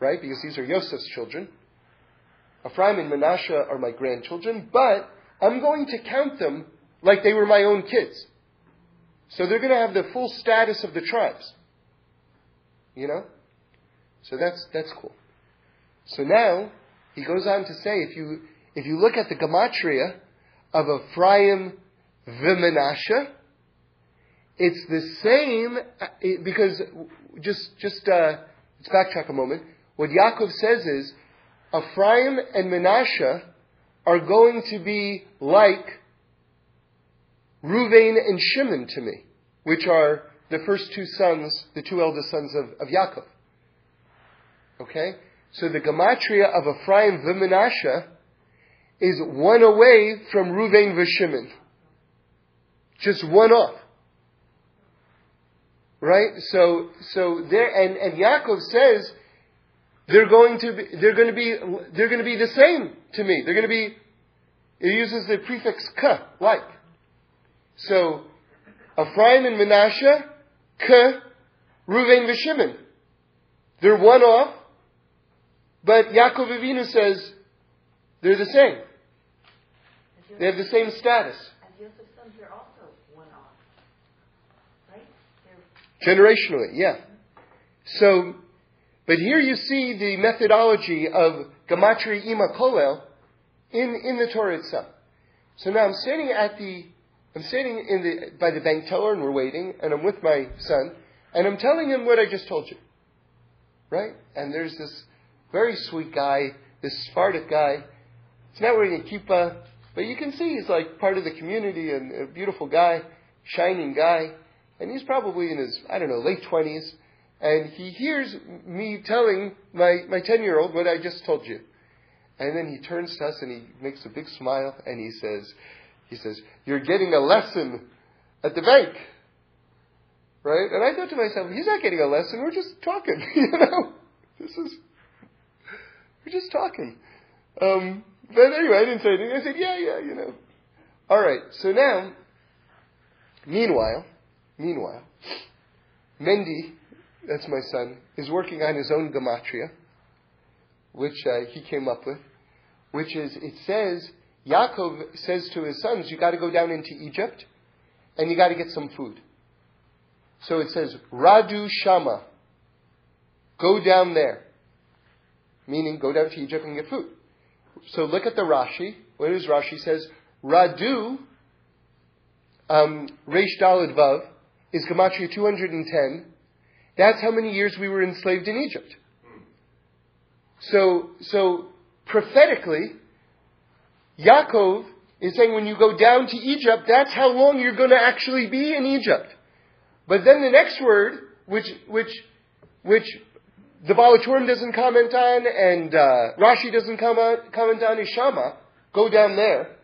right? Because these are Yosef's children. Ephraim and Manasseh are my grandchildren, but I'm going to count them like they were my own kids. So they're going to have the full status of the tribes. You know? So that's, that's cool. So now, he goes on to say, if you, if you look at the gematria of Ephraim v'Menashe, it's the same, because, just, just, uh, let's backtrack a moment. What Yaakov says is, Ephraim and Menashe are going to be like Ruvain and Shimon to me, which are the first two sons, the two eldest sons of, of Yaakov. Okay? So the gematria of Ephraim v'Menashe is one away from Ruvain v'Shimon. Just one off. Right? So, so there, and, and Yaakov says, they're going to be, they're going to be, they're going to be the same to me. They're going to be, it uses the prefix ka, like. So, Ephraim and Menashe, ka, Ruvain v'Shimon. They're one off, but Yaakov Avinu says they're the same. They have the same status. And Joseph's sons are also one off, right? Generationally, yeah. So, but here you see the methodology of Gematria Im HaKolel in, in the Torah itself. So now I'm standing at the, I'm standing in the, by the bank teller and we're waiting, and I'm with my son, and I'm telling him what I just told you. Right? And there's this very sweet guy, this Sephardic guy. He's not wearing a kippah, but you can see he's like part of the community and a beautiful guy, shining guy. And he's probably in his, I don't know, late 20s and he hears me telling my, my 10 year old what I just told you. And then he turns to us and he makes a big smile and he says, he says, you're getting a lesson at the bank. Right? And I thought to myself, he's not getting a lesson, we're just talking, you know? This is, we're just talking. Um, but anyway, I didn't say anything. I said, yeah, yeah, you know. Alright, so now, meanwhile, meanwhile, Mendy, that's my son, is working on his own gematria, which uh, he came up with, which is, it says, Yaakov says to his sons, you gotta go down into Egypt, and you gotta get some food. So it says, Radu Shama. Go down there. Meaning, go down to Egypt and get food. So look at the Rashi. What does Rashi says? Radu, um, Reish Dalet Vav, is Gematria 210. That's how many years we were enslaved in Egypt. So, so prophetically, Yaakov is saying when you go down to Egypt, that's how long you're going to actually be in Egypt. But then the next word, which, which, which the Baal HaTurim doesn't comment on and uh, Rashi doesn't comment on is Shama. Go down there.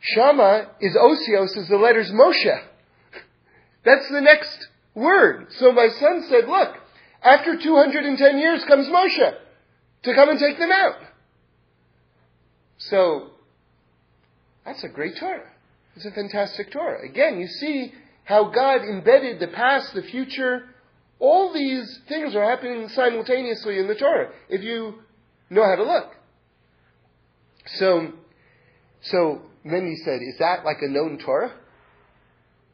Shama is Osios, is the letters Moshe. That's the next word. So my son said, look, after 210 years comes Moshe to come and take them out. So, that's a great Torah. It's a fantastic Torah. Again, you see how God embedded the past, the future. All these things are happening simultaneously in the Torah if you know how to look. So, so then he said, is that like a known Torah?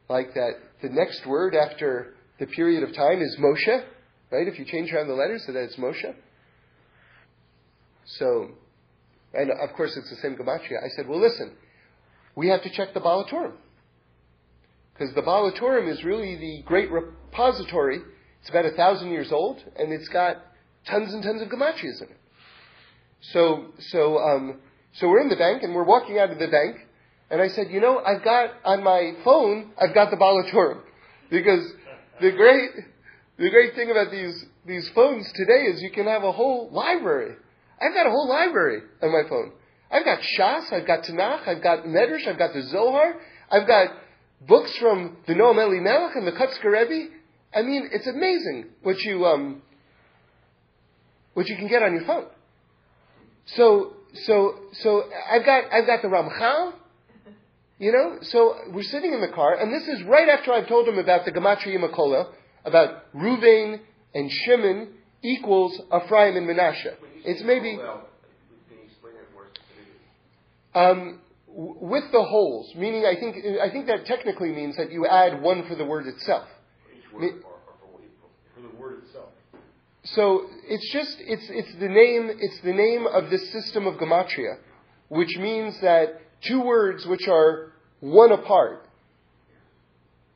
Like that the next word after the period of time is Moshe, right? If you change around the letters so that it's Moshe. So, and of course it's the same gematria. I said, well, listen, we have to check the Baal HaTurim. Because the Baal HaTurim is really the great repository. It's about a thousand years old, and it's got tons and tons of gematrias in it. So, so, um, so we're in the bank, and we're walking out of the bank, and I said, you know, I've got on my phone, I've got the Baal HaTurim. Because the great, the great thing about these, these phones today is you can have a whole library. I've got a whole library on my phone. I've got Shas, I've got Tanakh, I've got Medrash, I've got the Zohar, I've got books from the Noam Elimelech and the Kotzker Rebbe. I mean, it's amazing what you um, what you can get on your phone. So, so, so I've got I've got the Ramchal, you know. So we're sitting in the car, and this is right after I've told him about the Gematria Makola, about Ruvain and Shimon equals Ephraim and Menashe. It's maybe. Um, with the holes, meaning I think I think that technically means that you add one for the word itself. Word for the word itself. So it's just it's it's the name it's the name of this system of gematria, which means that two words which are one apart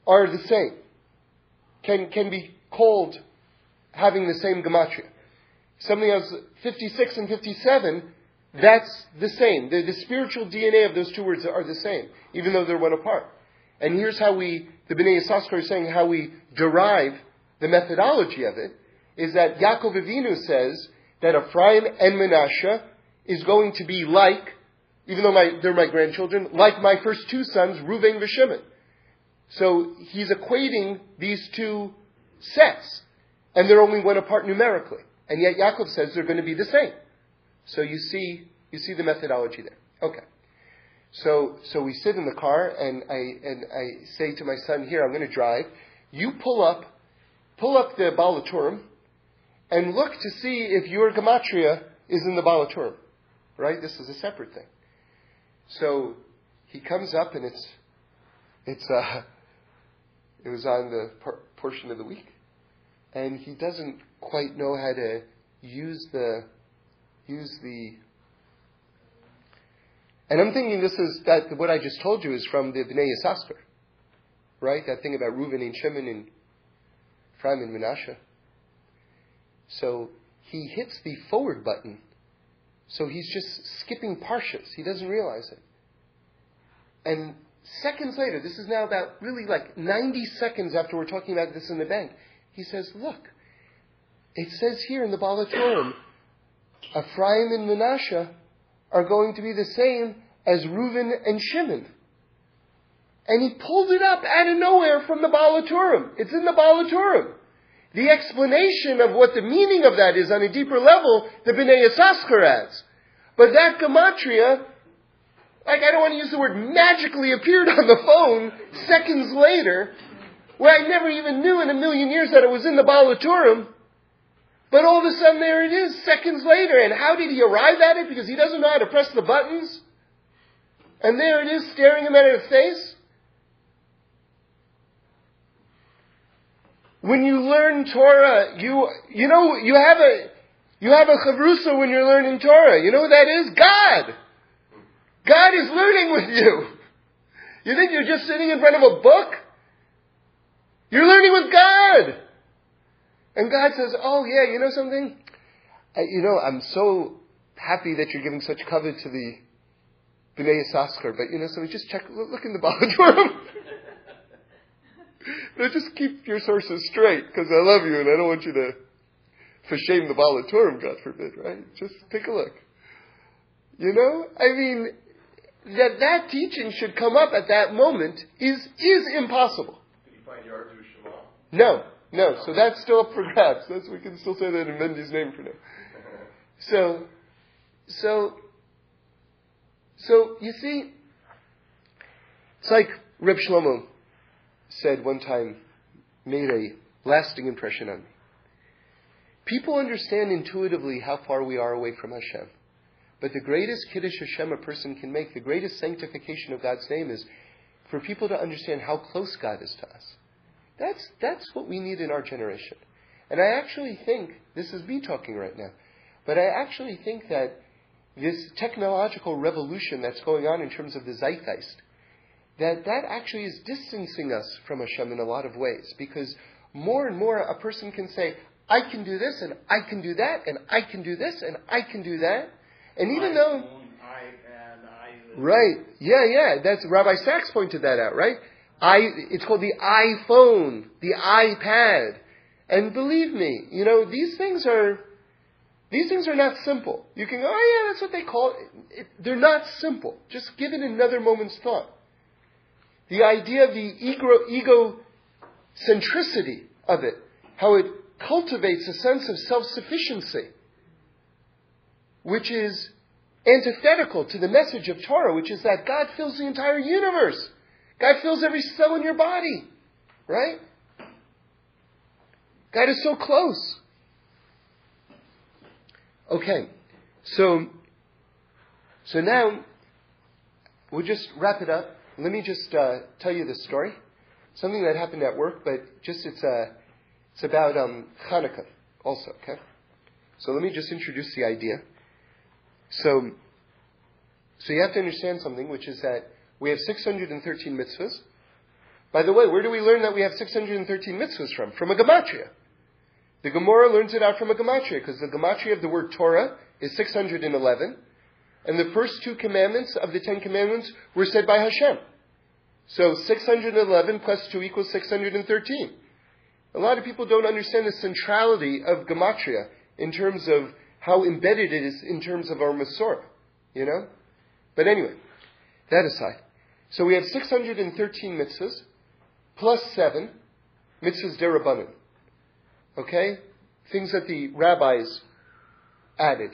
are the same. Can can be called having the same gematria. Something else, 56 and 57, that's the same. The, the spiritual DNA of those two words are the same, even though they're one apart. And here's how we, the Bnei Yissaschar is saying how we derive the methodology of it, is that Yaakov Avinu says that Ephraim and Menashe is going to be like, even though my, they're my grandchildren, like my first two sons, Reuven and Shimon. So he's equating these two sets, and they're only one apart numerically. And yet Yaakov says they're going to be the same. So you see, you see the methodology there. Okay. So, so we sit in the car and I, and I say to my son, here, I'm going to drive. You pull up, pull up the Baal HaTurim and look to see if your gematria is in the Baal HaTurim. Right? This is a separate thing. So he comes up and it's, it's, uh, it was on the por- portion of the week. And he doesn't quite know how to use the use the and I'm thinking this is that what I just told you is from the Bnei Yissaschar, right? That thing about Reuven and Shimon and Ephraim and Menashe. So he hits the forward button. So he's just skipping parshas. He doesn't realize it. And seconds later, this is now about really like 90 seconds after we're talking about this in the bank, he says, look, it says here in the Baal HaTurim, Ephraim and Menashe are going to be the same as Reuven and Shimon. And he pulled it up out of nowhere from the Baal HaTurim. It's in the Baal HaTurim. The explanation of what the meaning of that is on a deeper level, the Bnei Yissaschar adds. But that gematria, like I don't want to use the word magically appeared on the phone seconds later, where I never even knew in a million years that it was in the Baal HaTurim. But all of a sudden there it is, seconds later. And how did he arrive at it? Because he doesn't know how to press the buttons. And there it is, staring him at his face. When you learn Torah, you, you know, you have a, you have a chavrusa when you're learning Torah. You know what that is? God. God is learning with you. You think you're just sitting in front of a book? You're learning with God. And God says, oh yeah, you know something? I, you know, I'm so happy that you're giving such cover to the Bnei Yissaschar, but you know something, just check, look in the Baal HaTurim. Just keep your sources straight, because I love you and I don't want you to for shame the Baal HaTurim, God forbid, right? Just take a look. You know? I mean, that that teaching should come up at that moment is, is impossible. Did you find Yardu Shema? No, no. So that's still up for grabs. That's, we can still say that in Mendy's name for now. So, so, so you see, it's like Reb Shlomo said one time, made a lasting impression on me. People understand intuitively how far we are away from Hashem. But the greatest Kiddush Hashem a person can make, the greatest sanctification of God's name is for people to understand how close God is to us. That's, that's what we need in our generation. And I actually think, this is me talking right now, but I actually think that this technological revolution that's going on in terms of the zeitgeist, that that actually is distancing us from Hashem in a lot of ways. Because more and more a person can say, I can do this, and I can do that, and I can do this, and I can do that. And even though. Right. Yeah, yeah. That's Rabbi Sacks pointed that out, right? I, it's called the iPhone, the iPad. And believe me, you know, these things are, these things are not simple. You can go, oh yeah, that's what they call it. it they're not simple. Just give it another moment's thought. The idea of the ego, egocentricity of it, how it cultivates a sense of self-sufficiency, which is antithetical to the message of Torah, which is that God fills the entire universe. God fills every cell in your body, right? God is so close. Okay, so so now we'll just wrap it up. Let me just uh, tell you this story, something that happened at work, but just it's uh, it's about um, Hanukkah also, okay? So let me just introduce the idea. So, so you have to understand something, which is that we have 613 mitzvahs. By the way, where do we learn that we have 613 mitzvahs from? From a gematria. The Gemara learns it out from a gematria, because the gematria of the word Torah is 611, and the first two commandments of the Ten Commandments were said by Hashem. So 611 plus 2 equals 613. A lot of people don't understand the centrality of gematria in terms of how embedded it is in terms of our Masorah, you know? But anyway, that aside. So we have 613 mitzvahs, plus 7 mitzvahs derabanan. Okay? Things that the rabbis added.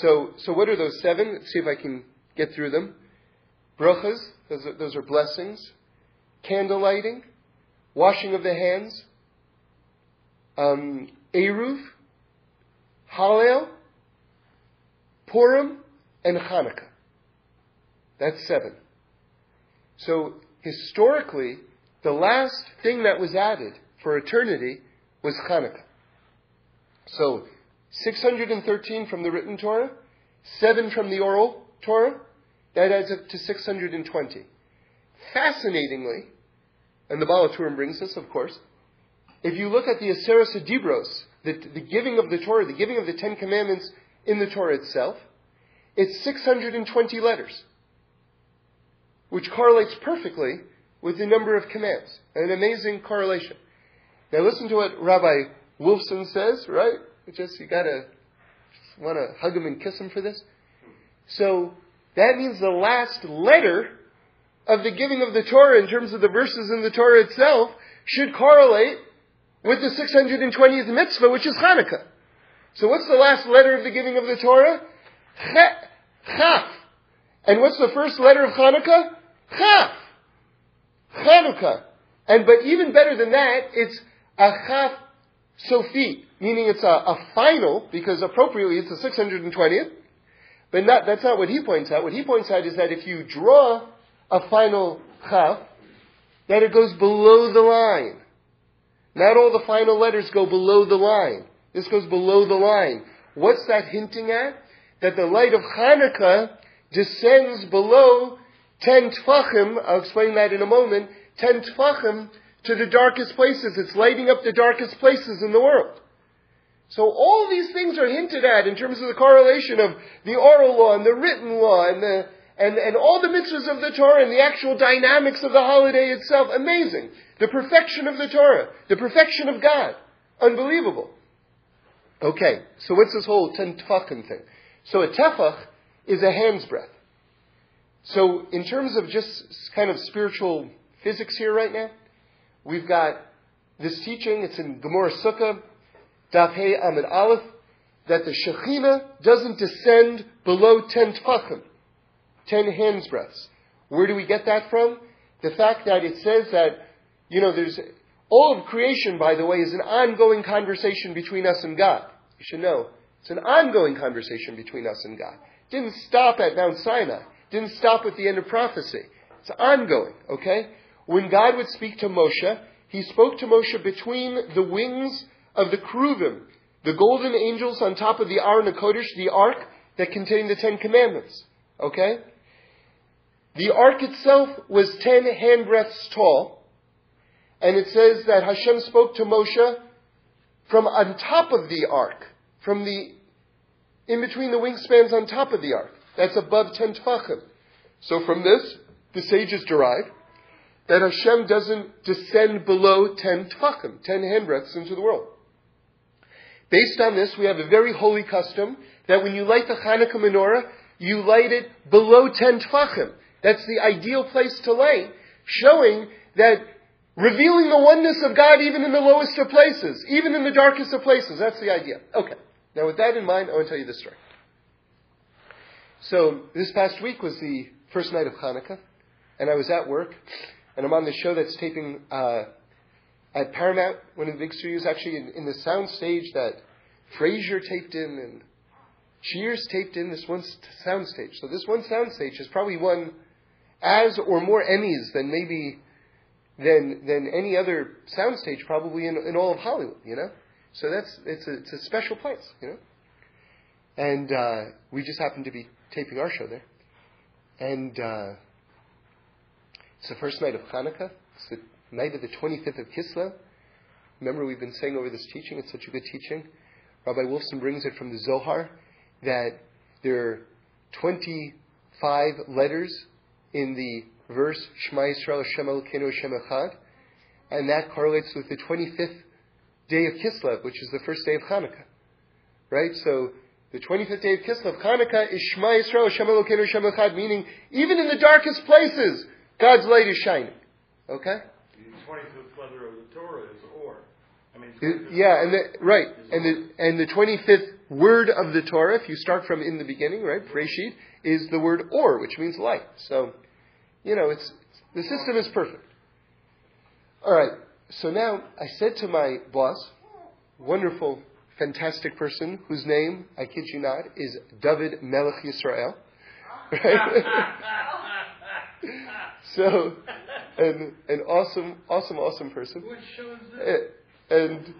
So, so what are those seven? Let's see if I can get through them. Brachas, those are, those are blessings. Candle lighting, washing of the hands, um, Eruv, Hallel, Purim, and Hanukkah. That's seven. So historically, the last thing that was added for eternity was Hanukkah. So 613 from the written Torah, seven from the oral Torah, that adds up to 620. Fascinatingly, and the Baal HaTurim brings this, of course, if you look at the Aseret Dibros, the, the giving of the Torah, the giving of the Ten Commandments in the Torah itself, it's 620 letters, which correlates perfectly with the number of commands. An amazing correlation. Now listen to what Rabbi Wolfson says, right? Just, you gotta want to hug him and kiss him for this. So, that means the last letter of the giving of the Torah in terms of the verses in the Torah itself should correlate with the 620th mitzvah, which is Hanukkah. So what's the last letter of the giving of the Torah? Chaf. And what's the first letter of Hanukkah? Chaf. Chanukah. And but even better than that, it's a chaf sofi, meaning it's a, a final, because appropriately it's the 620th. But not, that's not what he points out. What he points out is that if you draw a final chaf, that it goes below the line. Not all the final letters go below the line. This goes below the line. What's that hinting at? That the light of Hanukkah descends below 10 tfachim, I'll explain that in a moment, 10 tfachim to the darkest places. It's lighting up the darkest places in the world. So all these things are hinted at in terms of the correlation of the oral law and the written law and the and, and all the mitzvahs of the Torah and the actual dynamics of the holiday itself. Amazing. The perfection of the Torah. The perfection of God. Unbelievable. Okay, so what's this whole ten tefachim thing? So a tefach is a hand's breadth. So in terms of just kind of spiritual physics here right now, we've got this teaching, it's in Gemara Sukkah, Daf Hey Amud Aleph, that the Shekhinah doesn't descend below 10 tfachim, 10 hands breadths. Where do we get that from? The fact that it says that, you know, there's, all of creation, by the way, is an ongoing conversation between us and God. You should know. It's an ongoing conversation between us and God. It didn't stop at Mount Sinai. It didn't stop at the end of prophecy. It's ongoing, okay? When God would speak to Moshe, he spoke to Moshe between the wings of the Keruvim, the golden angels on top of the Aron Kodesh, the ark that contained the Ten Commandments. Okay? The ark itself was ten handbreadths tall, and it says that Hashem spoke to Moshe from on top of the ark, from the, in between the wingspans on top of the ark. That's above ten tefachim. So from this, the sages derive that Hashem doesn't descend below 10 tfachim, 10 handbreadths into the world. Based on this, we have a very holy custom that when you light the Hanukkah menorah, you light it below 10 tfachim. That's the ideal place to light, showing that revealing the oneness of God even in the lowest of places, even in the darkest of places. That's the idea. Okay. Now with that in mind, I want to tell you this story. So, this past week was the first night of Hanukkah, and I was at work, and I'm on the show that's taping uh, at Paramount, one of the big studios, actually in, in the sound stage that Frasier taped in and Cheers taped in this one sound stage. So this one sound stage has probably won as or more Emmys than maybe than than any other sound stage probably in, in all of Hollywood. You know, so that's it's a it's a special place. You know, and uh, we just happened to be taping our show there, and. Uh, it's the first night of Hanukkah. It's the night of the 25th of Kislev. Remember, we've been saying over this teaching, it's such a good teaching. Rabbi Wolfson brings it from the Zohar that there are 25 letters in the verse Shema Yisrael Hashem Elokeinu Hashem Echad, and that correlates with the 25th day of Kislev, which is the first day of Hanukkah. Right? So the 25th day of Kislev, Hanukkah, is Shema Yisrael Hashem Elokeinu Hashem Echad, meaning even in the darkest places, God's light is shining. Okay? The 25th letter of the Torah is or. I mean, yeah, and the, right, and the and the 25th word of the Torah, if you start from in the beginning, right, Breshit, is the word or, which means light. So, you know, it's the system is perfect. All right. So now I said to my boss, wonderful, fantastic person whose name, I kid you not, is David Melech Yisrael. Right? so, an an awesome, awesome, awesome person. Which shows Eh, and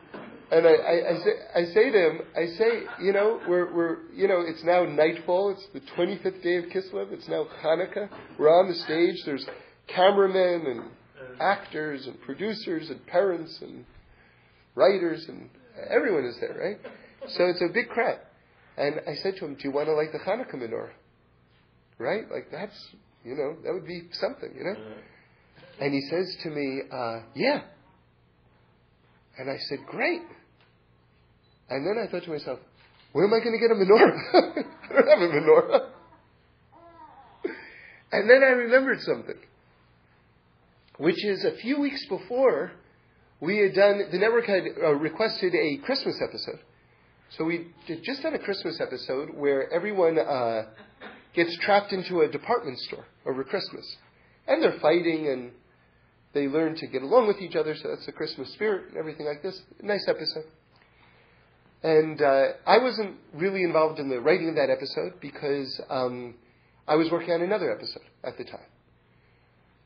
and I, I, I say I say to him, I say, you know, we're we're you know, it's now nightfall. It's the 25th day of Kislev. It's now Hanukkah. We're on the stage. There's cameramen and actors and producers and parents and writers and everyone is there, right? So it's a big crowd. And I said to him, "Do you want to light the Hanukkah menorah?" Right? Like that's you know that would be something, you know. And he says to me, uh, "Yeah." And I said, Great. And then I thought to myself, Where am I going to get a menorah? I don't have a menorah. And then I remembered something. which is a few weeks before we had done, the network had uh, requested a Christmas episode. So we just done a Christmas episode where everyone uh, gets trapped into a department store over Christmas. And they're fighting and they learn to get along with each other, so that's the Christmas spirit and everything like this. Nice episode. And uh, I wasn't really involved in the writing of that episode because um, I was working on another episode at the time.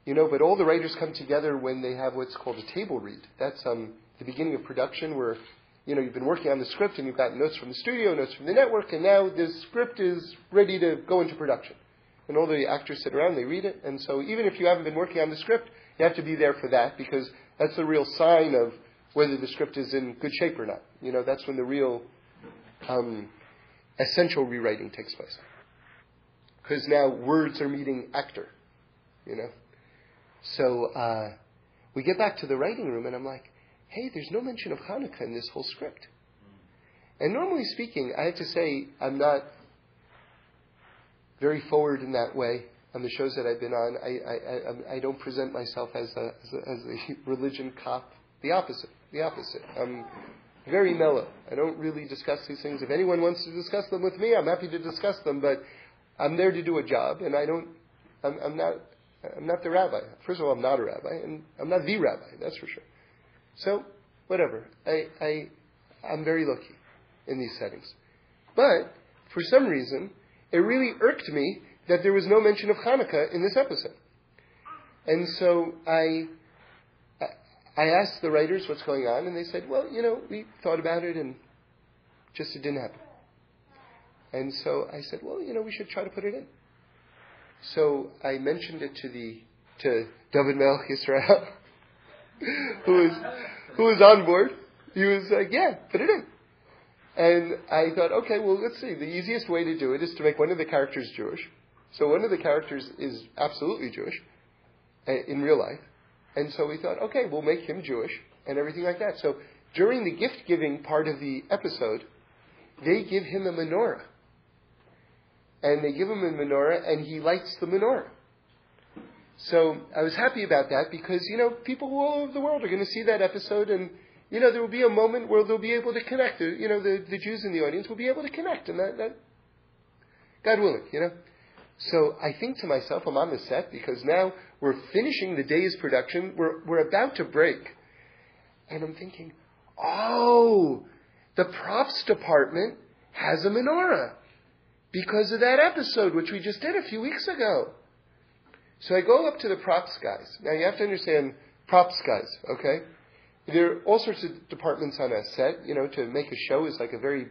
You know, but all the writers come together when they have what's called a table read. That's um, the beginning of production where, you know, you've been working on the script and you've got notes from the studio, notes from the network, and now the script is ready to go into production. And all the actors sit around, they read it. And so even if you haven't been working on the script, you have to be there for that because that's the real sign of whether the script is in good shape or not. You know, that's when the real um, essential rewriting takes place. Because now words are meeting actor, you know. So uh, we get back to the writing room, and I'm like, hey, there's no mention of Hanukkah in this whole script. And normally speaking, I have to say, I'm not very forward in that way on the shows that I've been on. I, I, I, um, I don't present myself as a, as a, as a religion cop. The opposite. The opposite. I'm very mellow. I don't really discuss these things. If anyone wants to discuss them with me, I'm happy to discuss them. But I'm there to do a job, and I don't. I'm, I'm not. I'm not the rabbi. First of all, I'm not a rabbi, and I'm not the rabbi. That's for sure. So, whatever. I, I, I'm very lucky in these settings. But for some reason, it really irked me that there was no mention of Hanukkah in this episode. And so I, I asked the writers what's going on, and they said, well, you know, we thought about it, and just it didn't happen. And so I said, well, you know, we should try to put it in. So I mentioned it to the to David Melech Yisrael, who was who was on board. He was like, yeah, put it in. And I thought, okay, well, let's see. The easiest way to do it is to make one of the characters Jewish. So one of the characters is absolutely Jewish uh, in real life. And so we thought, okay, we'll make him Jewish and everything like that. So during the gift giving part of the episode, they give him a menorah. And they give him a menorah, and he lights the menorah. So I was happy about that because, you know, people all over the world are going to see that episode, and, you know, there will be a moment where they'll be able to connect. You know, the, the Jews in the audience will be able to connect, and that, that, God willing, you know. So I think to myself, I'm on the set because now we're finishing the day's production. We're, we're about to break. And I'm thinking, oh, the props department has a menorah because of that episode, which we just did a few weeks ago. So I go up to the props guys. Now you have to understand props guys, okay? There are all sorts of departments on a set. You know, to make a show is like a very,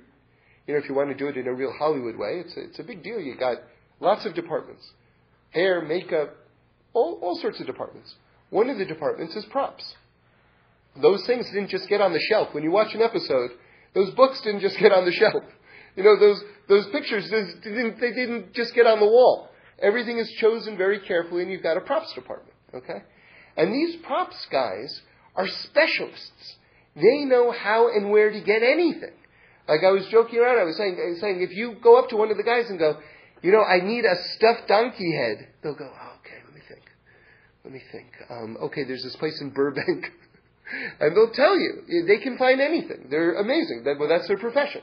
you know, if you want to do it in a real Hollywood way, it's a, it's a big deal. You got lots of departments, hair, makeup, all, all sorts of departments. One of the departments is props. Those things didn't just get on the shelf. When you watch an episode, those books didn't just get on the shelf. You know, those, those pictures didn't, they didn't just get on the wall. Everything is chosen very carefully, and you've got a props department, okay? And these props guys are specialists. They know how and where to get anything. Like I was joking around, I was saying, saying if you go up to one of the guys and go, you know, I need a stuffed donkey head, they'll go, oh, okay, let me think. Let me think. Um, okay, there's this place in Burbank. and they'll tell you. They can find anything. They're amazing. That, well, that's their profession.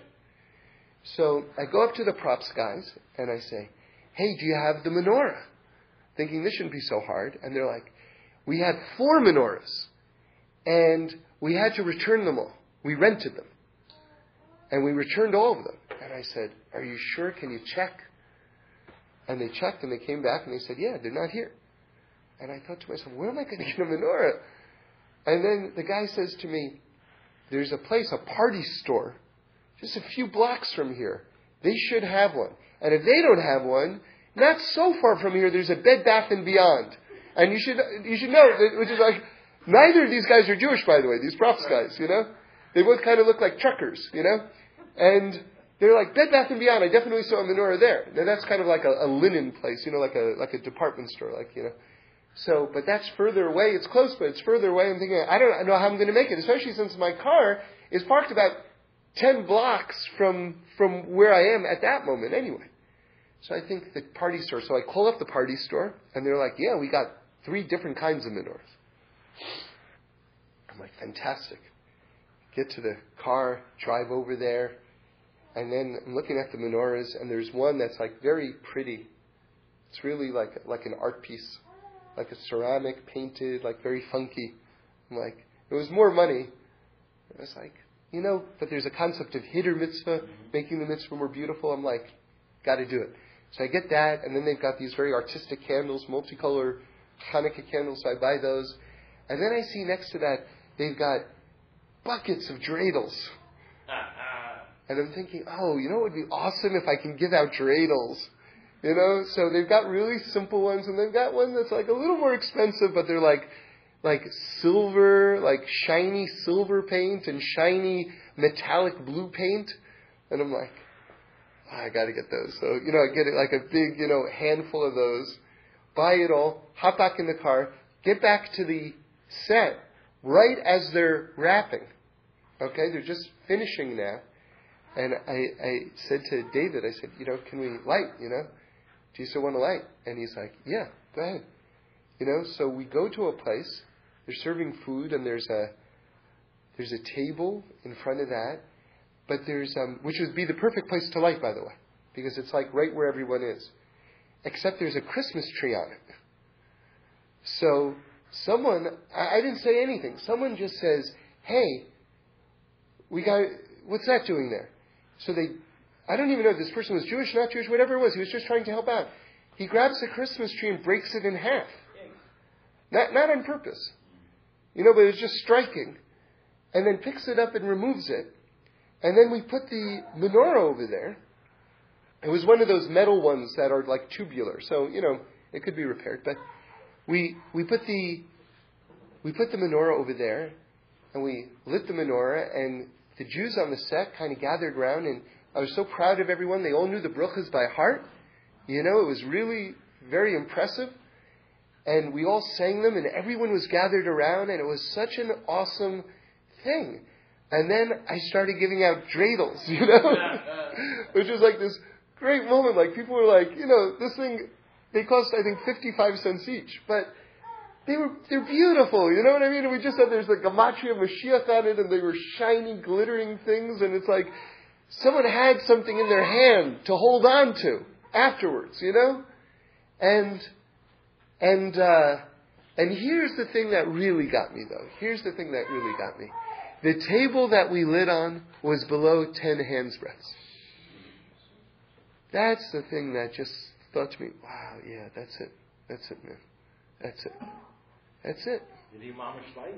So I go up to the props guys and I say, hey, do you have the menorah? Thinking this shouldn't be so hard. And they're like, we had four menorahs. And we had to return them all. We rented them. And we returned all of them. And I said, are you sure? Can you check? And they checked and they came back and they said, yeah, they're not here. And I thought to myself, where am I going to get a menorah? And then the guy says to me, there's a place, a party store just a few blocks from here. They should have one. And if they don't have one, not so far from here, there's a Bed Bath and Beyond. And you should, you should know, which is like, neither of these guys are Jewish, by the way, these props guys, you know? They both kind of look like truckers, you know? And they're like, Bed Bath and Beyond, I definitely saw a menorah there. Now that's kind of like a, a linen place, you know, like a, like a department store, like, you know. So, but that's further away. It's close, but it's further away. I'm thinking, I don't know how I'm going to make it, especially since my car is parked about 10 blocks from, from where I am at that moment anyway. So I think the party store, so I call up the party store, and they're like, yeah, we got three different kinds of menorahs. I'm like, fantastic. Get to the car, drive over there, and then I'm looking at the menorahs, and there's one that's like very pretty. It's really like like an art piece, like a ceramic painted, like very funky. I'm like, it was more money. I was like, you know, but there's a concept of hiddur mitzvah, mm-hmm. making the mitzvah more beautiful. I'm like, got to do it. So I get that, and then they've got these very artistic candles, multicolor Hanukkah candles. So I buy those, and then I see next to that they've got buckets of dreidels. And I'm thinking, oh, you know it would be awesome if I can give out dreidels? You know, so they've got really simple ones, and they've got one that's like a little more expensive, but they're like, like silver, like shiny silver paint and shiny metallic blue paint. And I'm like, oh, I got to get those. So you know, I get it like a big, you know, handful of those, buy it all, hop back in the car, get back to the set right as they're wrapping. Okay, they're just finishing now. And I, I said to David, I said, you know, can we light, you know? Do you still want to light? And he's like, yeah, go ahead. You know, so we go to a place, they're serving food and there's a, there's a table in front of that, but there's, um, which would be the perfect place to light, by the way, because it's like right where everyone is. Except there's a Christmas tree on it. So someone, I, I didn't say anything. Someone just says, hey, we got, what's that doing there? So they, I don't even know if this person was Jewish, not Jewish, whatever it was. He was just trying to help out. He grabs the Christmas tree and breaks it in half. Not, not on purpose. You know, but it was just striking. And then picks it up and removes it. And then we put the menorah over there. It was one of those metal ones that are like tubular. So, you know, it could be repaired. But we, we put the, we put the menorah over there and we lit the menorah and the Jews on the set kind of gathered around, and I was so proud of everyone. They all knew the brachas by heart. You know, it was really very impressive. And we all sang them, and everyone was gathered around, and it was such an awesome thing. And then I started giving out dreidels, you know, which was like this great moment. Like people were like, you know, this thing, they cost I think fifty-five cents each, but they were they're beautiful, you know what I mean? And we just said there's the gematria Mashiach on it, and they were shiny, glittering things, and it's like someone had something in their hand to hold on to afterwards, you know? And and uh, and here's the thing that really got me though. Here's the thing that really got me. The table that we lit on was below ten hands breadths. That's the thing that just thought to me, wow, yeah, that's it. That's it, man. That's it. That's it. Did he mamish light?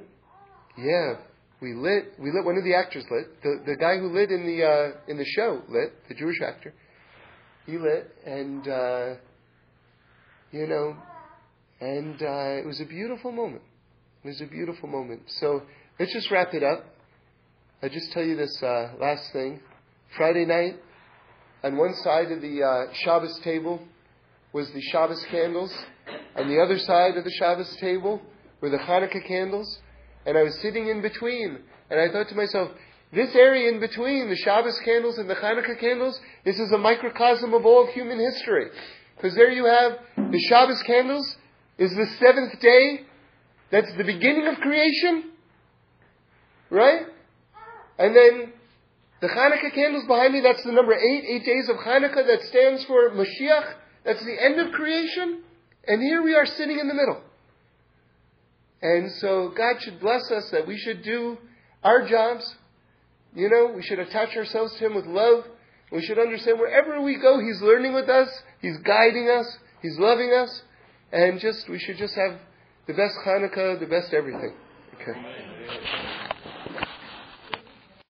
Yeah, we lit. We lit. One of the actors lit. The the guy who lit in the uh, in the show lit. The Jewish actor. He lit, and uh, you know, and uh, it was a beautiful moment. It was a beautiful moment. So let's just wrap it up. I'll just tell you this uh, last thing. Friday night, on one side of the uh, Shabbos table was the Shabbos candles. On the other side of the Shabbos table were the Hanukkah candles, and I was sitting in between, and I thought to myself, this area in between the Shabbos candles and the Hanukkah candles, this is a microcosm of all of human history. Because there you have the Shabbos candles is the seventh day. That's the beginning of creation. Right? And then the Hanukkah candles behind me, that's the number eight, eight days of Hanukkah that stands for Mashiach. That's the end of creation. And here we are sitting in the middle. And so God should bless us that we should do our jobs. You know, we should attach ourselves to Him with love. We should understand wherever we go, He's learning with us, He's guiding us, He's loving us, and just we should just have the best Hanukkah, the best everything. Okay.